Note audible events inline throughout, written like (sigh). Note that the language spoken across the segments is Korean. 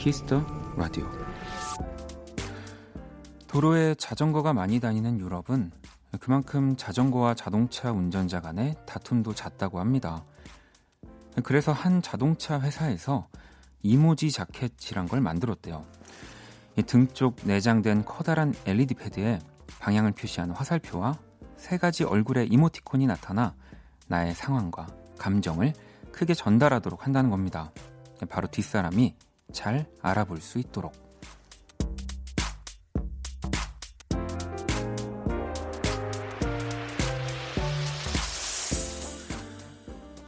Kiss the Radio 도로에 자전거가 많이 다니는 유럽은 그만큼 자전거와 자동차 운전자 간의 다툼도 잦다고 합니다. 그래서 한 자동차 회사에서 emoji 자켓이란 걸 만들었대요. 등 쪽 내장된 커다란 LED 패드에 방향을 표시하는 화살표와 세 가지 얼굴의 이모티콘이 나타나 나의 상황과 감정을 크게 전달하도록 한다는 겁니다. 바로 뒷사람이 잘 알아볼 수 있도록.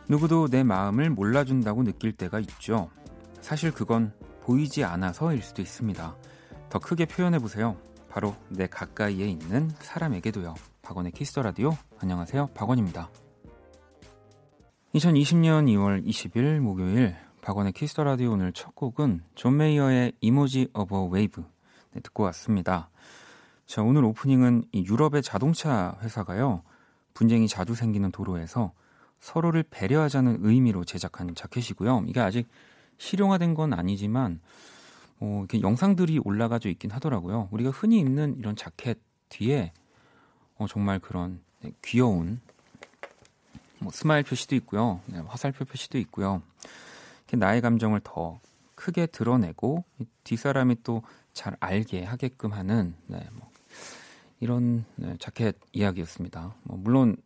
누구도 내 마음을 몰라준다고 느낄 때가 있죠. 사실 그건 보이지 않아서일 수도 있습니다. 더 크게 표현해 보세요. 바로 내 가까이에 있는 사람에게도요. 박원의 Kiss the Radio. 안녕하세요. 박원입니다. 2020년 2월 20일 목요일 박원의 Kiss the Radio 오늘 첫 곡은 존 메이어의 Emoji of a Wave 네, 듣고 왔습니다. 자, 오늘 오프닝은 이 유럽의 자동차 회사가요. 분쟁이 자주 생기는 도로에서 서로를 배려하자는 의미로 제작한 자켓이고요. 이게 아직 실용화된 건 아니지만 어, 이렇게 영상들이 올라가져 있긴 하더라고요. 우리가 흔히 입는 이런 자켓 뒤에 어, 정말 그런 네, 귀여운 뭐 스마일 표시도 있고요. 네, 화살표 표시도 있고요. 나의 감정을 더 크게 드러내고 뒷사람이 또 잘 알게 하게끔 하는 네, 뭐 이런 네, 자켓 이야기였습니다. 뭐 물론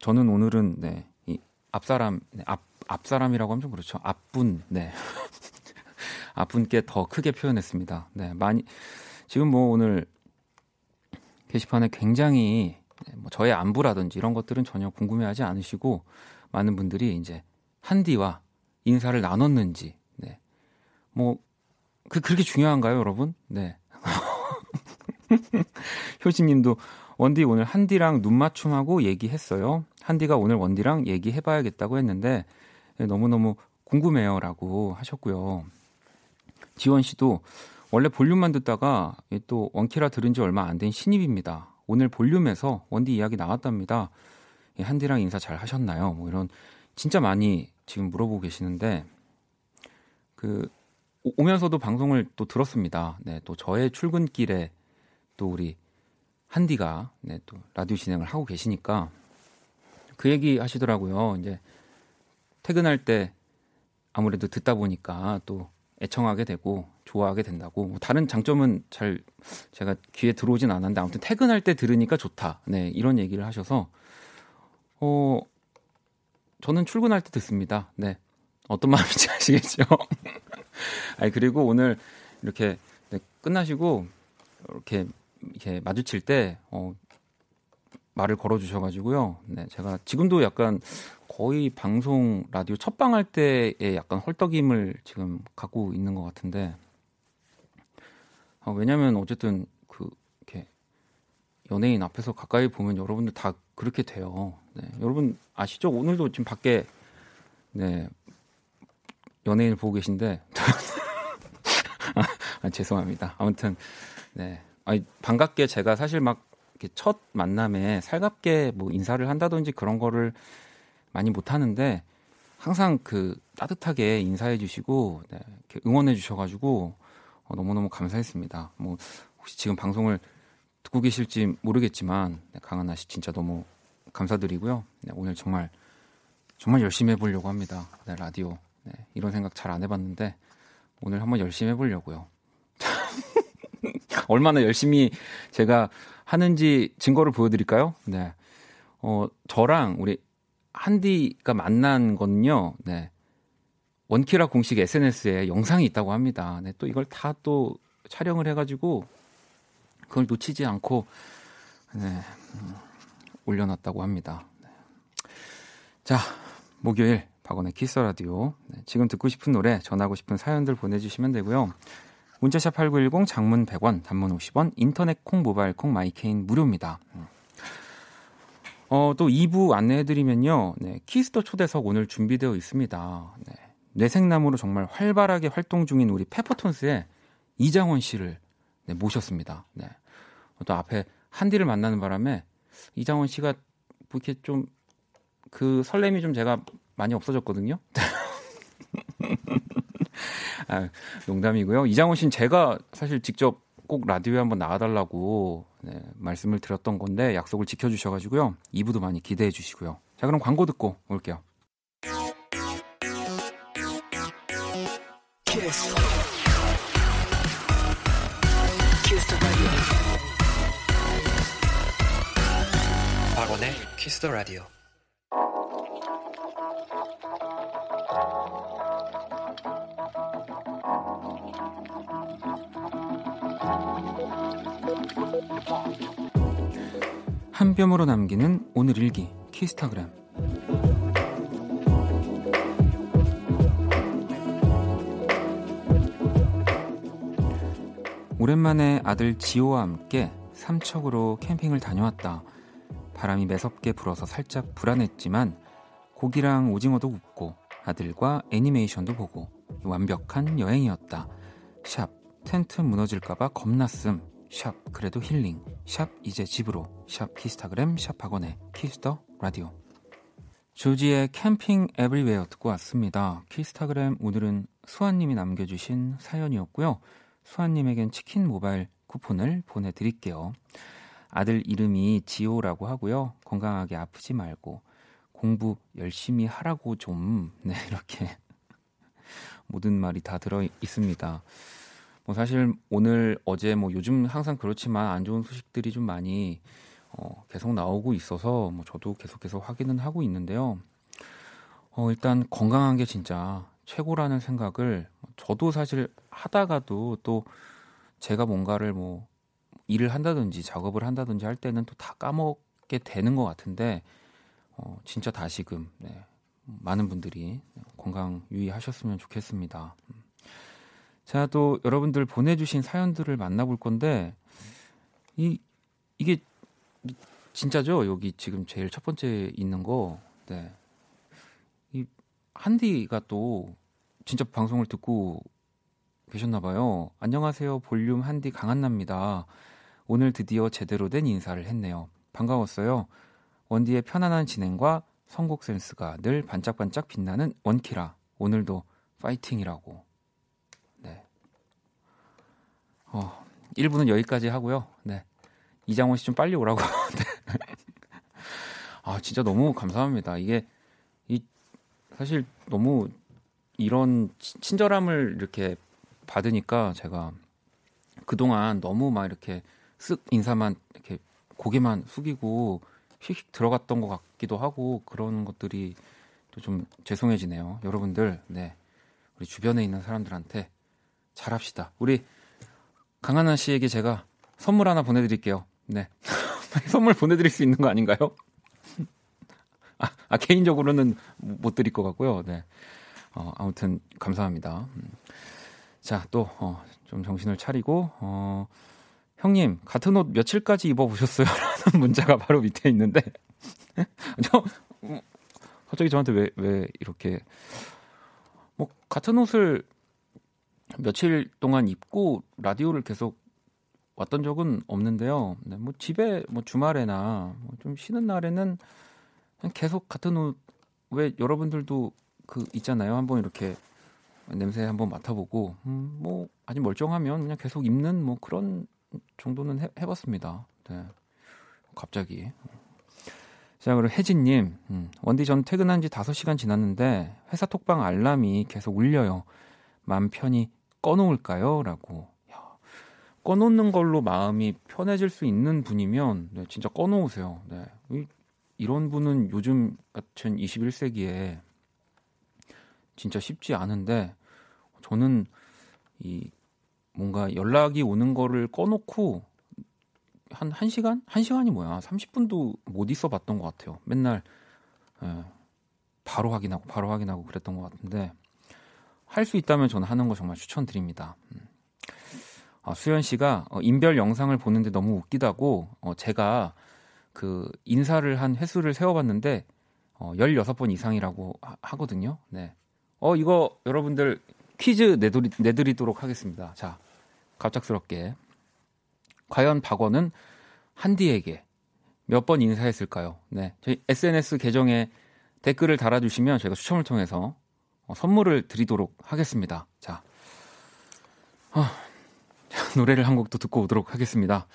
저는 오늘은 네, 이 앞사람 네, 앞 앞사람이라고 하면 좀 그렇죠. 앞분 네 (laughs) 앞분께 더 크게 표현했습니다. 네 많이 지금 뭐 오늘 게시판에 굉장히 네, 뭐 저의 안부라든지 이런 것들은 전혀 궁금해하지 않으시고 많은 분들이 이제 한디와 인사를 나눴는지, 네. 뭐, 그, 그렇게 중요한가요, 여러분? 네. (laughs) 효진 님도 원디 오늘 한디랑 눈 맞춤하고 얘기했어요. 한디가 오늘 원디랑 얘기해봐야겠다고 했는데 네, 너무너무 궁금해요 라고 하셨고요. 지원 씨도 원래 볼륨만 듣다가 또 원키라 들은 지 얼마 안 된 신입입니다. 오늘 볼륨에서 원디 이야기 나왔답니다. 한디랑 인사 잘 하셨나요? 뭐 이런 진짜 많이 지금 물어보고 계시는데 그 오면서도 방송을 또 들었습니다. 네, 또 저의 출근길에 또 우리 한디가 네, 또 라디오 진행을 하고 계시니까 그 얘기 하시더라고요. 이제 퇴근할 때 아무래도 듣다 보니까 또 애청하게 되고 좋아하게 된다고. 뭐 다른 장점은 잘 제가 귀에 들어오진 않았는데 아무튼 퇴근할 때 들으니까 좋다. 네, 이런 얘기를 하셔서 어 저는 출근할 때 듣습니다. 네. 어떤 마음인지 (laughs) 아시겠죠? (laughs) 아니, 그리고 오늘 이렇게 네, 끝나시고 이렇게 이렇게 마주칠 때 어, 말을 걸어 주셔 가지고요. 네, 제가 지금도 약간 거의 방송 라디오 첫방 할 때에 약간 헐떡임을 지금 갖고 있는 것 같은데 어, 왜냐하면 어쨌든 그 이렇게 연예인 앞에서 가까이 보면 여러분들 다 그렇게 돼요. 네, 여러분 아시죠? 오늘도 지금 밖에 네 연예인을 보고 계신데 (laughs) 아, 죄송합니다. 아무튼 네 아니, 반갑게 제가 사실 막 첫 만남에 살갑게 뭐 인사를 한다든지 그런 거를 많이 못 하는데 항상 그 따뜻하게 인사해 주시고 네, 이렇게 응원해 주셔가지고 어, 너무너무 감사했습니다. 뭐 혹시 지금 방송을 듣고 계실지 모르겠지만 네, 강한나 씨 진짜 너무 감사드리고요. 네, 오늘 정말 정말 열심히 해보려고 합니다. 네, 라디오 네, 이런 생각 잘 안 해봤는데 오늘 한번 열심히 해보려고요. (laughs) 얼마나 열심히 제가 하는지 증거를 보여드릴까요? 네, 어 저랑 우리 한디가 만난 거는요. 네. 원키라 공식 SNS에 영상이 있다고 합니다. 네, 또 이걸 다 또 촬영을 해가지고 그걸 놓치지 않고 네, 음, 올려놨다고 합니다. 네. 자, 목요일 박원의 Kiss the Radio. 네, 지금 듣고 싶은 노래, 전하고 싶은 사연들 보내주시면 되고요. 문자샵 8910 장문 100원, 단문 50원, 인터넷 콩, 모바일 콩, My K는 무료입니다. 어, 또 2부 안내해드리면요. 네, Kiss the 초대석 오늘 준비되어 있습니다. 네, 뇌섹남으로 정말 활발하게 활동 중인 우리 페퍼톤스의 이장원 씨를 네, 모셨습니다. 네. 또 앞에 한디를 만나는 바람에 이장원 씨가 뭐 이렇게 좀 그 설렘이 좀 제가 많이 없어졌거든요. (laughs) 아, 농담이고요. 이장훈 씨는 제가 사실 직접 꼭 라디오에 한번 나와달라고 네, 말씀을 드렸던 건데 약속을 지켜주셔가지고요. 2부도 많이 기대해 주시고요. 자, 그럼 광고 듣고 올게요. 박원의 키스 더 라디오. 한 뼘으로 남기는 오늘 일기 키스타그램 오랜만에 아들 지호와 함께 삼척으로 캠핑을 다녀왔다. 바람이 매섭게 불어서 살짝 불안했지만 고기랑 오징어도 굽고 아들과 애니메이션도 보고 완벽한 여행이었다. 샵 텐트 무너질까봐 겁났음. 샵 그래도 힐링. 샵 이제 집으로. 샵 키스타그램 샵 박원의 Kiss the Radio. 조지의 Camping Everywhere 듣고 왔습니다. 키스타그램 오늘은 수아님이 남겨주신 사연이었고요. 수아님에겐 치킨 모바일 쿠폰을 보내드릴게요. 아들 이름이 지호라고 하고요. 건강하게 아프지 말고 공부 열심히 하라고 좀 네, (laughs) 이렇게 모든 말이 다 들어 있습니다. 뭐 사실 오늘 어제 뭐 요즘 항상 그렇지만 안 좋은 소식들이 좀 많이 어, 계속 나오고 있어서 뭐 저도 계속해서 확인은 하고 있는데요. 어, 일단 건강한 게 진짜 최고라는 생각을 저도 사실 하다가도 또 제가 뭔가를 뭐 일을 한다든지 작업을 한다든지 할 때는 또 다 까먹게 되는 것 같은데 어, 진짜 다시금 네, 많은 분들이 건강 유의하셨으면 좋겠습니다. 자, 또 여러분들 보내주신 사연들을 만나볼 건데 이 이게 진짜죠? 여기 지금 제일 첫 번째 있는 거, 네. 이 한디가 또 진짜 방송을 듣고 계셨나 봐요. 안녕하세요. 볼륨 한디 강한나입니다. 오늘 드디어 제대로 된 인사를 했네요. 반가웠어요. 원디의 편안한 진행과 선곡 센스가 늘 반짝반짝 빛나는 원키라. 오늘도 파이팅이라고. 네. 어, 1부는 여기까지 하고요. 네. 이장원 씨 좀 빨리 오라고. (laughs) 네. 아, 진짜 너무 감사합니다. 이게 이 사실 너무 이런 친절함을 이렇게 받으니까 제가 그동안 너무 막 이렇게 쓱 인사만 이렇게 고개만 숙이고 휙휙 들어갔던 것 같기도 하고 그런 것들이 또 좀 죄송해지네요. 여러분들, 네. 우리 주변에 있는 사람들한테 잘합시다. 우리 강하나 씨에게 제가 선물 하나 보내드릴게요. 네. (laughs) 선물 보내드릴 수 있는 거 아닌가요? (laughs) 아, 아, 개인적으로는 못 드릴 것 같고요. 네. 어, 아무튼 감사합니다. 음. 자, 또, 어, 좀 정신을 차리고, 어, 형님, 같은 옷 며칠까지 입어보셨어요? (laughs) 라는 문자가 바로 밑에 있는데, (laughs) 저, 음, 갑자기 저한테 왜, 왜 이렇게, 뭐, 같은 옷을 며칠 동안 입고 라디오를 계속 왔던 적은 없는데요. 네, 뭐, 집에, 뭐, 주말에나, 뭐 좀 쉬는 날에는 계속 같은 옷, 왜 여러분들도 그 있잖아요. 한번 이렇게 냄새 한번 맡아보고, 음, 뭐, 아직 멀쩡하면 그냥 계속 입는 뭐 그런 정도는 해, 해봤습니다. 네. 갑자기. 자, 그리고 혜진님, 음, 원디 전 퇴근한 지 5시간 지났는데 회사 톡방 알람이 계속 울려요. 맘 편히 꺼놓을까요? 라고. 야, 꺼놓는 걸로 마음이 편해질 수 있는 분이면 네, 진짜 꺼놓으세요. 네. 이, 이런 분은 요즘 같은 21세기에 진짜 쉽지 않은데 저는 이 뭔가 연락이 오는 거를 꺼놓고 한 1시간? 1시간이 뭐야? 30분도 못 있어 봤던 것 같아요. 맨날 예, 바로 확인하고 바로 확인하고 그랬던 것 같은데 할 수 있다면 저는 하는 거 정말 추천드립니다. 음. 아, 수현 씨가 어, 인별 영상을 보는데 너무 웃기다고 어, 제가 그 인사를 한 횟수를 세워봤는데 어, 16번 이상이라고 하, 하거든요. 네. 어, 이거 여러분들 퀴즈 내드리, 내드리도록 하겠습니다. 자, 갑작스럽게. 과연 박원은 한디에게 몇 번 인사했을까요? 네. 저희 SNS 계정에 댓글을 달아주시면 저희가 추첨을 통해서 어, 선물을 드리도록 하겠습니다. 자, 어, (laughs) 노래를 한 곡 또 듣고 오도록 하겠습니다.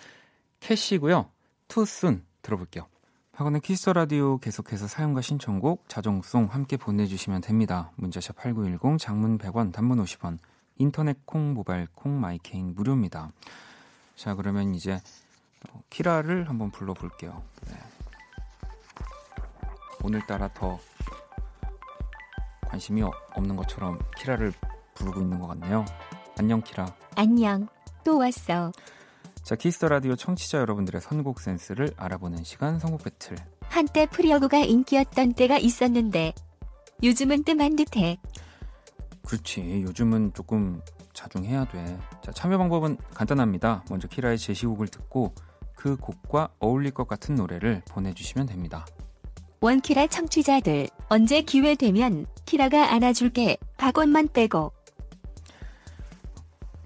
캐시고요. Too Soon 들어볼게요. 박원의 Kiss the Radio 계속해서 사연과 신청곡, 자정송 함께 보내주시면 됩니다. 문자샵 8910, 장문 100원, 단문 50원, 인터넷 콩, 모바일 콩, My K는 무료입니다. 자, 그러면 이제 어, 키라를 한번 불러볼게요. 네. 오늘따라 더 관심이 없는 것처럼 키라를 부르고 있는 것 같네요. 안녕, 키라. 안녕. 또 왔어. 자, Kiss the Radio 청취자 여러분들의 선곡 센스를 알아보는 시간 선곡 배틀. 한때 free hug가 인기였던 때가 있었는데 요즘은 뜸한 듯해. 그렇지. 요즘은 조금 자중해야 돼. 자, 참여 방법은 간단합니다. 먼저 키라의 제시곡을 듣고 그 곡과 어울릴 것 같은 노래를 보내주시면 됩니다. 원키라 청취자들 언제 기회 되면 키라가 안아줄게. 박원만 빼고.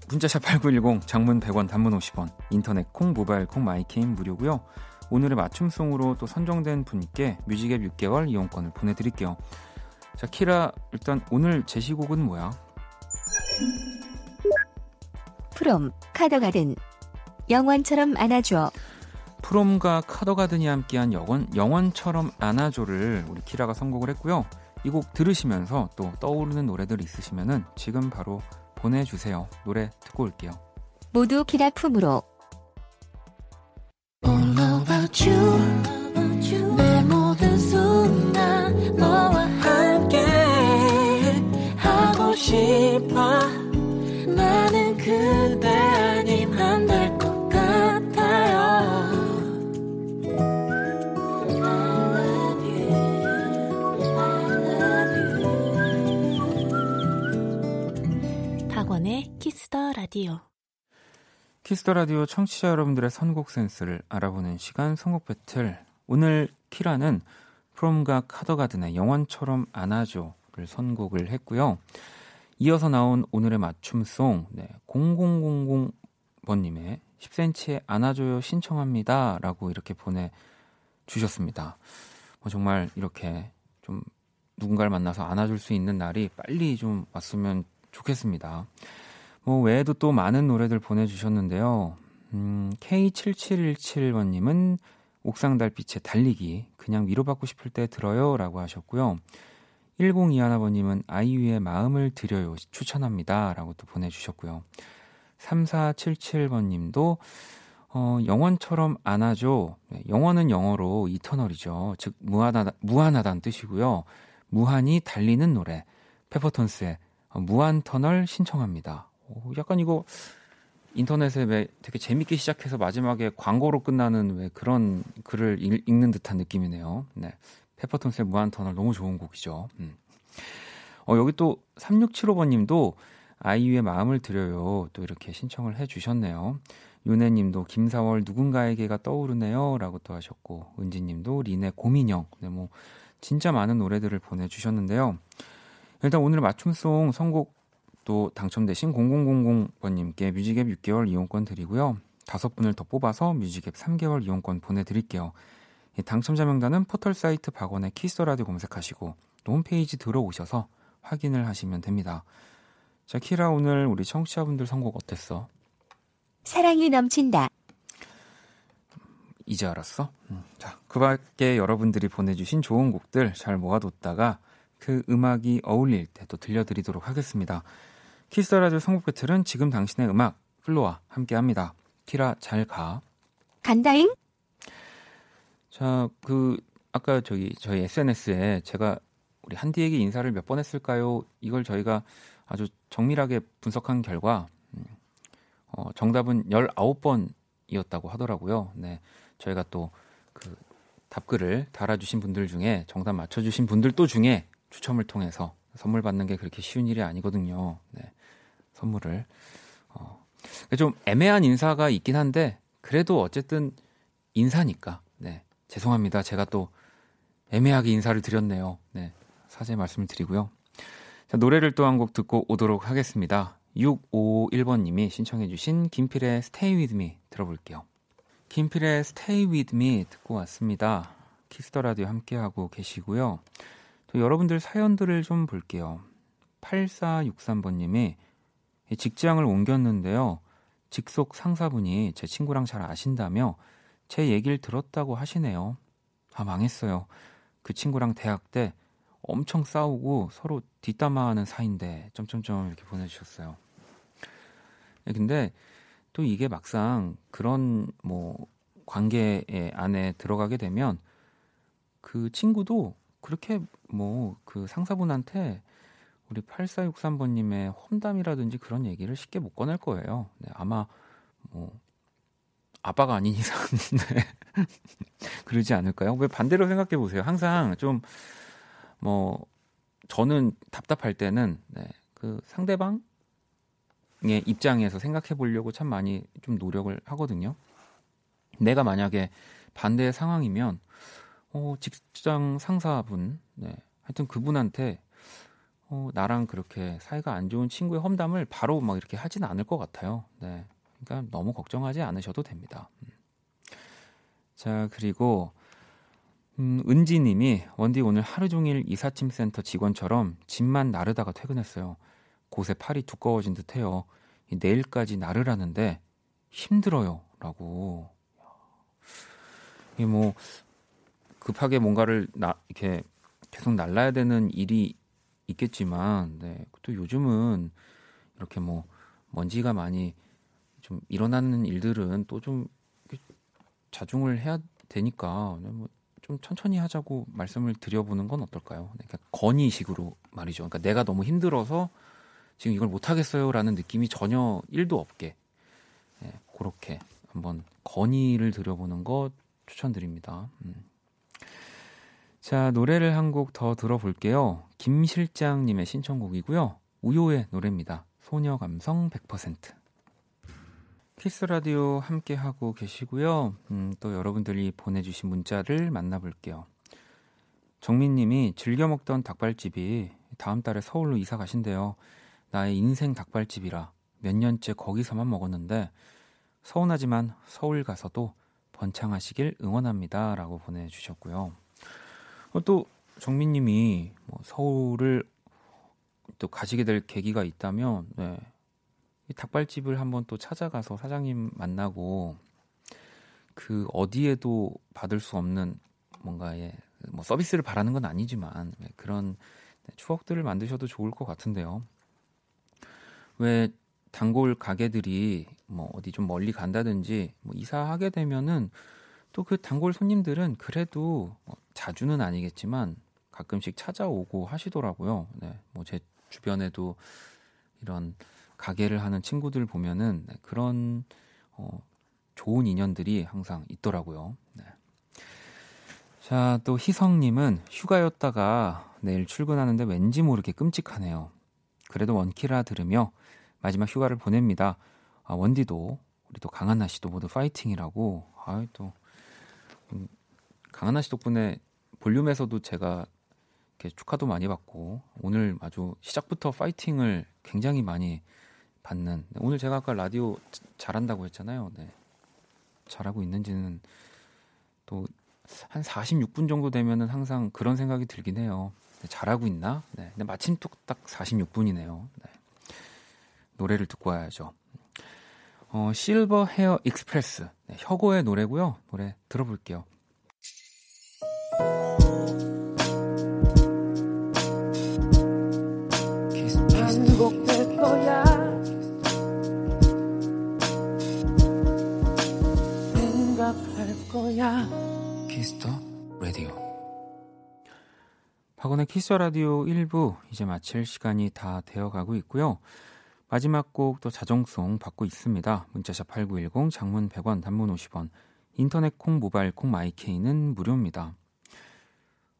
문자샵 8910 장문 100원 단문 50원 인터넷 콩 모바일 콩 My K는 무료고요. 오늘의 맞춤송으로 또 선정된 분께 뮤직앱 6개월 이용권을 보내드릴게요. 자 키라 일단 오늘 제시곡은 뭐야? 프롬 카더가든 영원처럼 안아줘. 프롬과 카더가든이 함께한 영원, 영원처럼 안아줘를 우리 키라가 선곡을 했고요. 이 곡 들으시면서 또 떠오르는 노래들 있으시면은 지금 바로 보내주세요. 노래 듣고 올게요. 모두 키라 품으로. All about you. 그대 아님 안 될 것 같아요. 박원의 Kiss the Radio. Kiss the Radio 청취자 여러분들의 선곡 센스를 알아보는 시간 선곡 배틀. 오늘 키라는 프롬과 카더가든의 영원처럼 안아줘를 선곡을 했고요. 이어서 나온 오늘의 맞춤송 네, 0000번님의 10cm의 안아줘요 신청합니다 라고 이렇게 보내주셨습니다. 뭐 정말 이렇게 좀 누군가를 만나서 안아줄 수 있는 날이 빨리 좀 왔으면 좋겠습니다. 뭐 외에도 또 많은 노래들 보내주셨는데요. 음, K7717번님은 옥상 달빛의 달리기 그냥 위로받고 싶을 때 들어요 라고 하셨고요. 1021번님은 아이유의 마음을 드려요 추천합니다 라고 또 보내주셨고요. 3477번님도 어, 영원처럼 안아줘. 네, 영원은 영어로 이터널이죠. 즉 무한하다, 무한하다는 뜻이고요. 무한히 달리는 노래. 페퍼톤스의 어, 무한터널 신청합니다. 오, 약간 이거 인터넷에 왜 되게 재밌게 시작해서 마지막에 광고로 끝나는 왜 그런 글을 읽, 는 듯한 느낌이네요. 네. 페퍼톤스의 무한터널 너무 좋은 곡이죠. 음. 어, 여기 또 3675번 님도 아이유의 마음을 드려요. 또 이렇게 신청을 해 주셨네요. 윤혜 님도 김사월 누군가에게가 떠오르네요. 라고 또 하셨고, 은지 님도 린의 고민형. 네, 뭐, 진짜 많은 노래들을 보내주셨는데요. 일단 오늘 맞춤송 선곡 또 당첨되신 0000번님께 뮤직앱 6개월 이용권 드리고요. 다섯 분을 더 뽑아서 뮤직앱 3개월 이용권 보내드릴게요. 당첨자 명단은 포털 사이트 박원의 키스터라디오 검색하시고 또 홈페이지 들어오셔서 확인을 하시면 됩니다. 자, 키라 오늘 우리 청취자분들 선곡 어땠어? 사랑이 넘친다. 이제 알았어? 음, 자, 그 밖에 여러분들이 보내주신 좋은 곡들 잘 모아뒀다가 그 음악이 어울릴 때 또 들려드리도록 하겠습니다. 키스라디오 선곡 배틀은 지금 당신의 음악 플로와 함께합니다. 키라 잘 가. 간다잉? 자, 그 아까 저기 저희 SNS에 제가 우리 한디에게 인사를 몇 번 했을까요? 이걸 저희가 아주 정밀하게 분석한 결과 음, 어, 정답은 19번이었다고 하더라고요. 네. 저희가 또 그 답글을 달아주신 분들 중에 정답 맞춰주신 분들 또 중에 추첨을 통해서 선물 받는 게 그렇게 쉬운 일이 아니거든요. 네. 선물을. 어. 좀 애매한 인사가 있긴 한데, 그래도 어쨌든 인사니까. 네. 죄송합니다. 제가 또 애매하게 인사를 드렸네요. 네. 사죄 말씀을 드리고요. 자, 노래를 또 한 곡 듣고 오도록 하겠습니다. 651번님이 신청해주신 김필의 Stay With Me 들어볼게요. 김필의 Stay With Me 듣고 왔습니다. Kiss the Radio 함께하고 계시고요. 또 여러분들 사연들을 좀 볼게요. 8463번님이 직장을 옮겼는데요. 직속 상사분이 제 친구랑 잘 아신다며 제 얘기를 들었다고 하시네요. 아, 망했어요. 그 친구랑 대학 때 엄청 싸우고 서로 뒷담화하는 사이인데 점점점 이렇게 보내주셨어요. 네, 근데 또 이게 막상 그런 뭐 관계 안에 들어가게 되면 그 친구도 그렇게 뭐 그 상사분한테 우리 8463번님의 험담이라든지 그런 얘기를 쉽게 못 꺼낼 거예요. 네, 아마 뭐 아빠가 아닌 이상 네. (laughs) 그러지 않을까요? 왜 반대로 생각해 보세요. 항상 좀 뭐 저는 답답할 때는 네, 그 상대방의 입장에서 생각해 보려고 참 많이 좀 노력을 하거든요. 내가 만약에 반대의 상황이면 어, 직장 상사분, 네, 하여튼 그분한테 어, 나랑 그렇게 사이가 안 좋은 친구의 험담을 바로 막 이렇게 하지는 않을 것 같아요. 네. 그러니까 너무 걱정하지 않으셔도 됩니다. 음. 자, 그리고 음, 은지 님이 원디 오늘 하루 종일 이사침센터 직원처럼 짐만 나르다가 퇴근했어요. 곳에 팔이 두꺼워진 듯해요. 내일까지 나르라는데 힘들어요라고. 이게 뭐 급하게 뭔가를 나, 이렇게 계속 날라야 되는 일이 있겠지만, 네. 또 요즘은 이렇게 뭐 먼지가 많이 좀 일어나는 일들은 또 좀 자중을 해야 되니까 네, 뭐좀 천천히 하자고 말씀을 드려보는 건 어떨까요? 네, 그러니까 건의식으로 말이죠. 그러니까 내가 너무 힘들어서 지금 이걸 못 하겠어요라는 느낌이 전혀 1도 없게 네, 그렇게 한번 건의를 드려보는 것 추천드립니다. 음. 자, 노래를 한 곡 더 들어볼게요. 김 실장님의 신청곡이고요. 우효의 노래입니다. 소녀 감성 100%. 키스 라디오 함께 하고 계시고요. 음, 또 여러분들이 보내주신 문자를 만나볼게요. 정민님이 즐겨 먹던 닭발집이 다음 달에 서울로 이사 가신대요. 나의 인생 닭발집이라 몇 년째 거기서만 먹었는데 서운하지만 서울 가서도 번창하시길 응원합니다라고 보내주셨고요. 어, 또 정민님이 뭐 서울을 또 가시게 될 계기가 있다면 네. 닭발집을 한번 또 찾아가서 사장님 만나고 그 어디에도 받을 수 없는 뭔가의 뭐 서비스를 바라는 건 아니지만 네, 그런 추억들을 만드셔도 좋을 것 같은데요. 왜 단골 가게들이 뭐 어디 좀 멀리 간다든지 뭐 이사하게 되면은 또 그 단골 손님들은 그래도 뭐 자주는 아니겠지만 가끔씩 찾아오고 하시더라고요. 네, 뭐 제 주변에도 이런 가게를 하는 친구들 보면은 네, 그런 어, 좋은 인연들이 항상 있더라고요. 네. 자, 또 희성님은 휴가였다가 내일 출근하는데 왠지 모르게 끔찍하네요. 그래도 원키라 들으며 마지막 휴가를 보냅니다. 아, 원디도 우리 또 강한나 씨도 모두 파이팅이라고. 아이 또 음, 강한나 씨 덕분에 볼륨에서도 제가 이렇게 축하도 많이 받고 오늘 아주 시작부터 파이팅을 굉장히 많이 받는 네, 오늘 제가 아까 라디오 잘한다고 했잖아요. 네. 잘하고 있는지는 또 한 46분 정도 되면은 항상 그런 생각이 들긴 해요. 네, 잘하고 있나? 네. 근데 마침 뚝딱 46분이네요. 네. 노래를 듣고 와야죠. 어, Silverhair Express 네, 혁오의 노래고요. 노래 들어볼게요. 반복될 거야 거야 Kiss the Radio 박원의 Kiss the Radio 1부 이제 마칠 시간이 다 되어가고 있고요. 마지막 곡 또 자정송 받고 있습니다. 문자샵 8910 장문 100원 단문 50원 인터넷 콩 모바일 콩 마이케이는 무료입니다.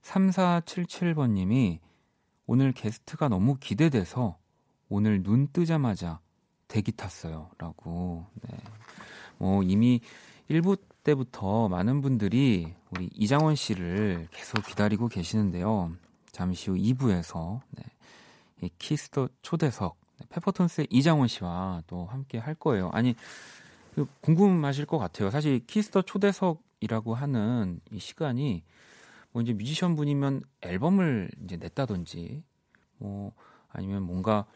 3477번 님이 오늘 게스트가 너무 기대돼서 오늘 눈 뜨자마자 대기 탔어요. 라고. 네. 뭐 이미 1부 때부터 많은 분들이 우리 이장원 씨를 계속 기다리고 계시는데요. 잠시 후 2부에서 네. Kiss the 초대석 네. 페퍼톤스의 이장원 씨와 또 함께 할 거예요. 아니 그 궁금하실 것 같아요. 사실 Kiss the 초대석이라고 하는 이 시간이 뭐 이제 뮤지션 분이면 앨범을 이제 냈다든지 뭐 아니면 뭔가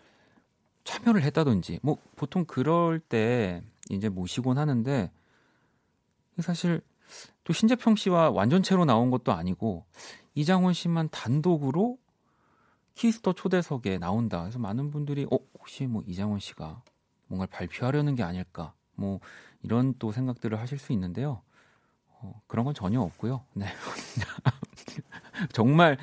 참여를 했다든지 뭐 보통 그럴 때 이제 모시곤 하는데 사실 또 신재평 씨와 완전체로 나온 것도 아니고 이장원 씨만 단독으로 Kiss the 초대석에 나온다. 그래서 많은 분들이 어 혹시 뭐 이장원 씨가 뭔가를 발표하려는 게 아닐까 뭐 이런 또 생각들을 하실 수 있는데요. 어, 그런 건 전혀 없고요. 네. (laughs) 정말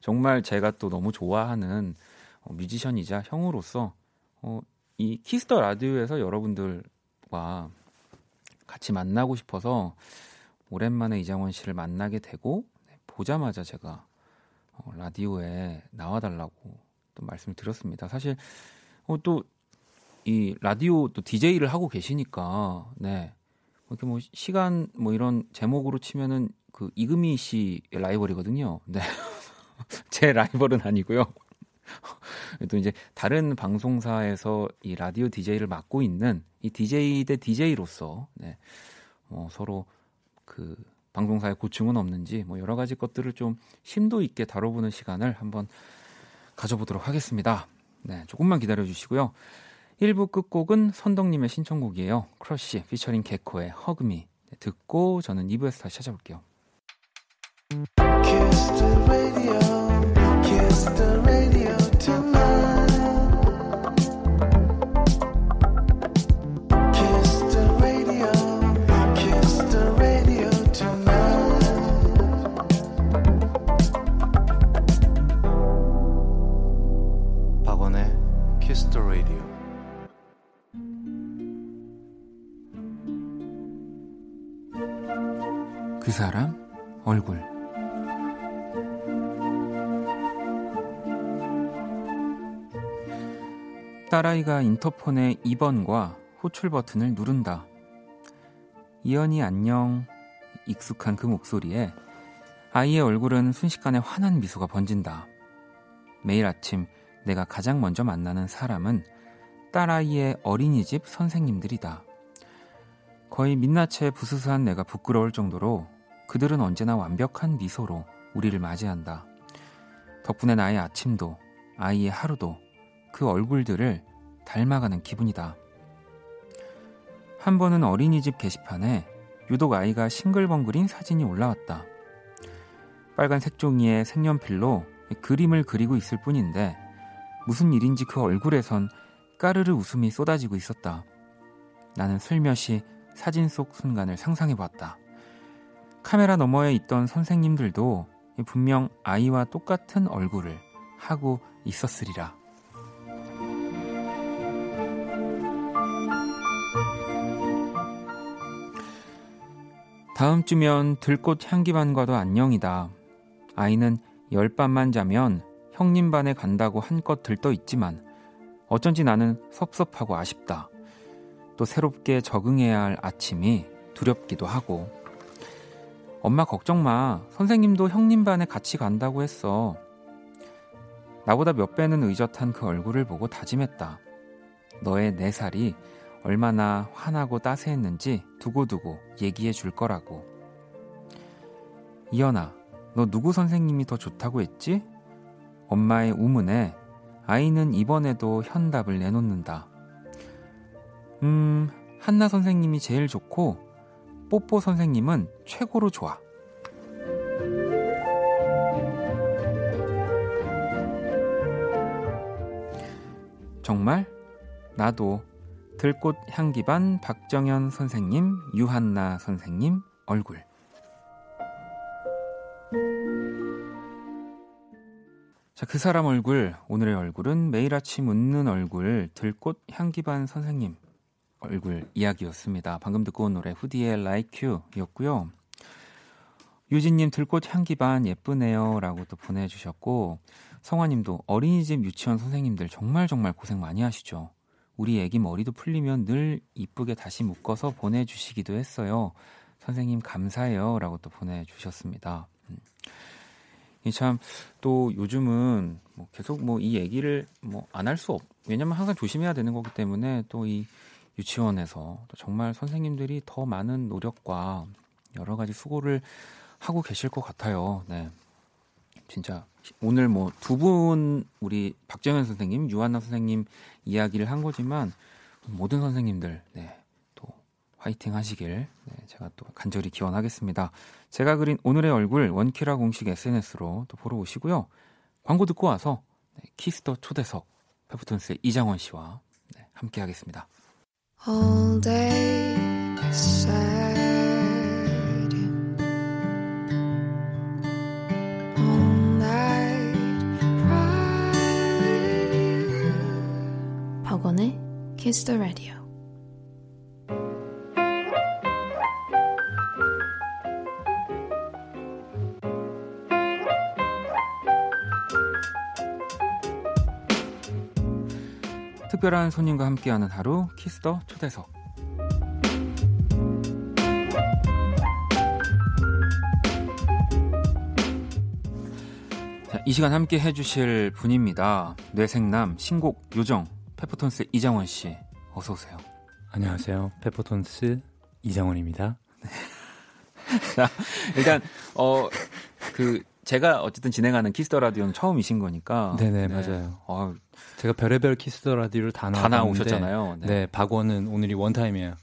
정말 제가 또 너무 좋아하는 어, 뮤지션이자 형으로서 어, 이 Kiss the Radio에서 여러분들과 같이 만나고 싶어서 오랜만에 이장원 씨를 만나게 되고 네, 보자마자 제가 어, 라디오에 나와달라고 또 말씀을 드렸습니다. 사실 어, 또 이 라디오 또 DJ를 하고 계시니까 네 이렇게 뭐 시간 뭐 이런 제목으로 치면은 그 이금희 씨의 라이벌이거든요. 네. (laughs) 제 라이벌은 아니고요. (laughs) 또 이제 다른 방송사에서 이 라디오 DJ를 맡고 있는 이 DJ 대 DJ로서 네. 어, 서로 그 방송사에 고충은 없는지 뭐 여러 가지 것들을 좀 심도 있게 다뤄보는 시간을 한번 가져보도록 하겠습니다. 네, 조금만 기다려 주시고요. 1부 끝곡은 선덕님의 신청곡이에요. 크러쉬 피처링 개코의 Hug Me 네, 듣고 저는 2부에서 다시 찾아볼게요. 그 사람 얼굴 딸아이가 인터폰의 2번과 호출 버튼을 누른다. 이연이 안녕 익숙한 그 목소리에 아이의 얼굴은 순식간에 환한 미소가 번진다. 매일 아침 내가 가장 먼저 만나는 사람은 딸아이의 어린이집 선생님들이다. 거의 민낯에 부스스한 내가 부끄러울 정도로 그들은 언제나 완벽한 미소로 우리를 맞이한다. 덕분에 나의 아침도 아이의 하루도 그 얼굴들을 닮아가는 기분이다. 한 번은 어린이집 게시판에 유독 아이가 싱글벙글인 사진이 올라왔다. 빨간 색종이에 색연필로 그림을 그리고 있을 뿐인데 무슨 일인지 그 얼굴에선 까르르 웃음이 쏟아지고 있었다. 나는 슬며시 사진 속 순간을 상상해 보았다. 카메라 너머에 있던 선생님들도 분명 아이와 똑같은 얼굴을 하고 있었으리라. 다음 주면 들꽃 향기반과도 안녕이다. 아이는 열 밤만 자면 형님 반에 간다고 한껏 들떠 있지만 어쩐지 나는 섭섭하고 아쉽다. 또 새롭게 적응해야 할 아침이 두렵기도 하고. 엄마 걱정 마. 선생님도 형님 반에 같이 간다고 했어. 나보다 몇 배는 의젓한 그 얼굴을 보고 다짐했다. 너의 네 살이 얼마나 환하고 따스했는지 두고두고 얘기해 줄 거라고. 이연아, 너 누구 선생님이 더 좋다고 했지? 엄마의 우문에 아이는 이번에도 현답을 내놓는다. 음, 한나 선생님이 제일 좋고, 뽀뽀 선생님은 최고로 좋아. 정말? 나도 들꽃 향기 반 박정현 선생님, 유한나 선생님 얼굴. 자, 그 사람 얼굴, 오늘의 얼굴은 매일 아침 웃는 얼굴, 들꽃 향기 반 선생님 얼굴 이야기였습니다. 방금 듣고 온 노래 후디의 Like You였고요. 유진님 들꽃 향기 반 예쁘네요 라고 또 보내주셨고 성화님도 어린이집 유치원 선생님들 정말 정말 고생 많이 하시죠. 우리 애기 머리도 풀리면 늘 이쁘게 다시 묶어서 보내주시기도 했어요. 선생님 감사해요 라고 또 보내주셨습니다. 음. 참또 요즘은 뭐 계속 뭐 이 얘기를 뭐 안 할 수 없, 왜냐면 항상 조심해야 되는 거기 때문에 또 이 유치원에서 또 정말 선생님들이 더 많은 노력과 여러 가지 수고를 하고 계실 것 같아요. 네. 진짜 오늘 뭐 두 분 우리 박정현 선생님, 유한나 선생님 이야기를 한 거지만 모든 선생님들 네, 또 화이팅 하시길 네, 제가 또 간절히 기원하겠습니다. 제가 그린 오늘의 얼굴 원키라 공식 SNS로 또 보러 오시고요. 광고 듣고 와서 네, Kiss the 초대석 페퍼톤스의 이장원 씨와 네, 함께 하겠습니다. all day sad all night cry with you 박원의 Kiss the Radio. 특별한 손님과 함께하는 하루 Kiss the 초대석. 자, 이 시간 함께 해주실 분입니다. 뇌섹남 신곡 요정 페퍼톤스 이장원 씨 어서 오세요. 안녕하세요. 페퍼톤스 이장원입니다. (laughs) 일단 어 그 제가 어쨌든 진행하는 Kiss the Radio는 처음이신 거니까. 네네, 맞아요. 어, 제가 별의별 Kiss the Radio를 다 다 나오셨잖아요. 네. 박원은 오늘이 one time이에요.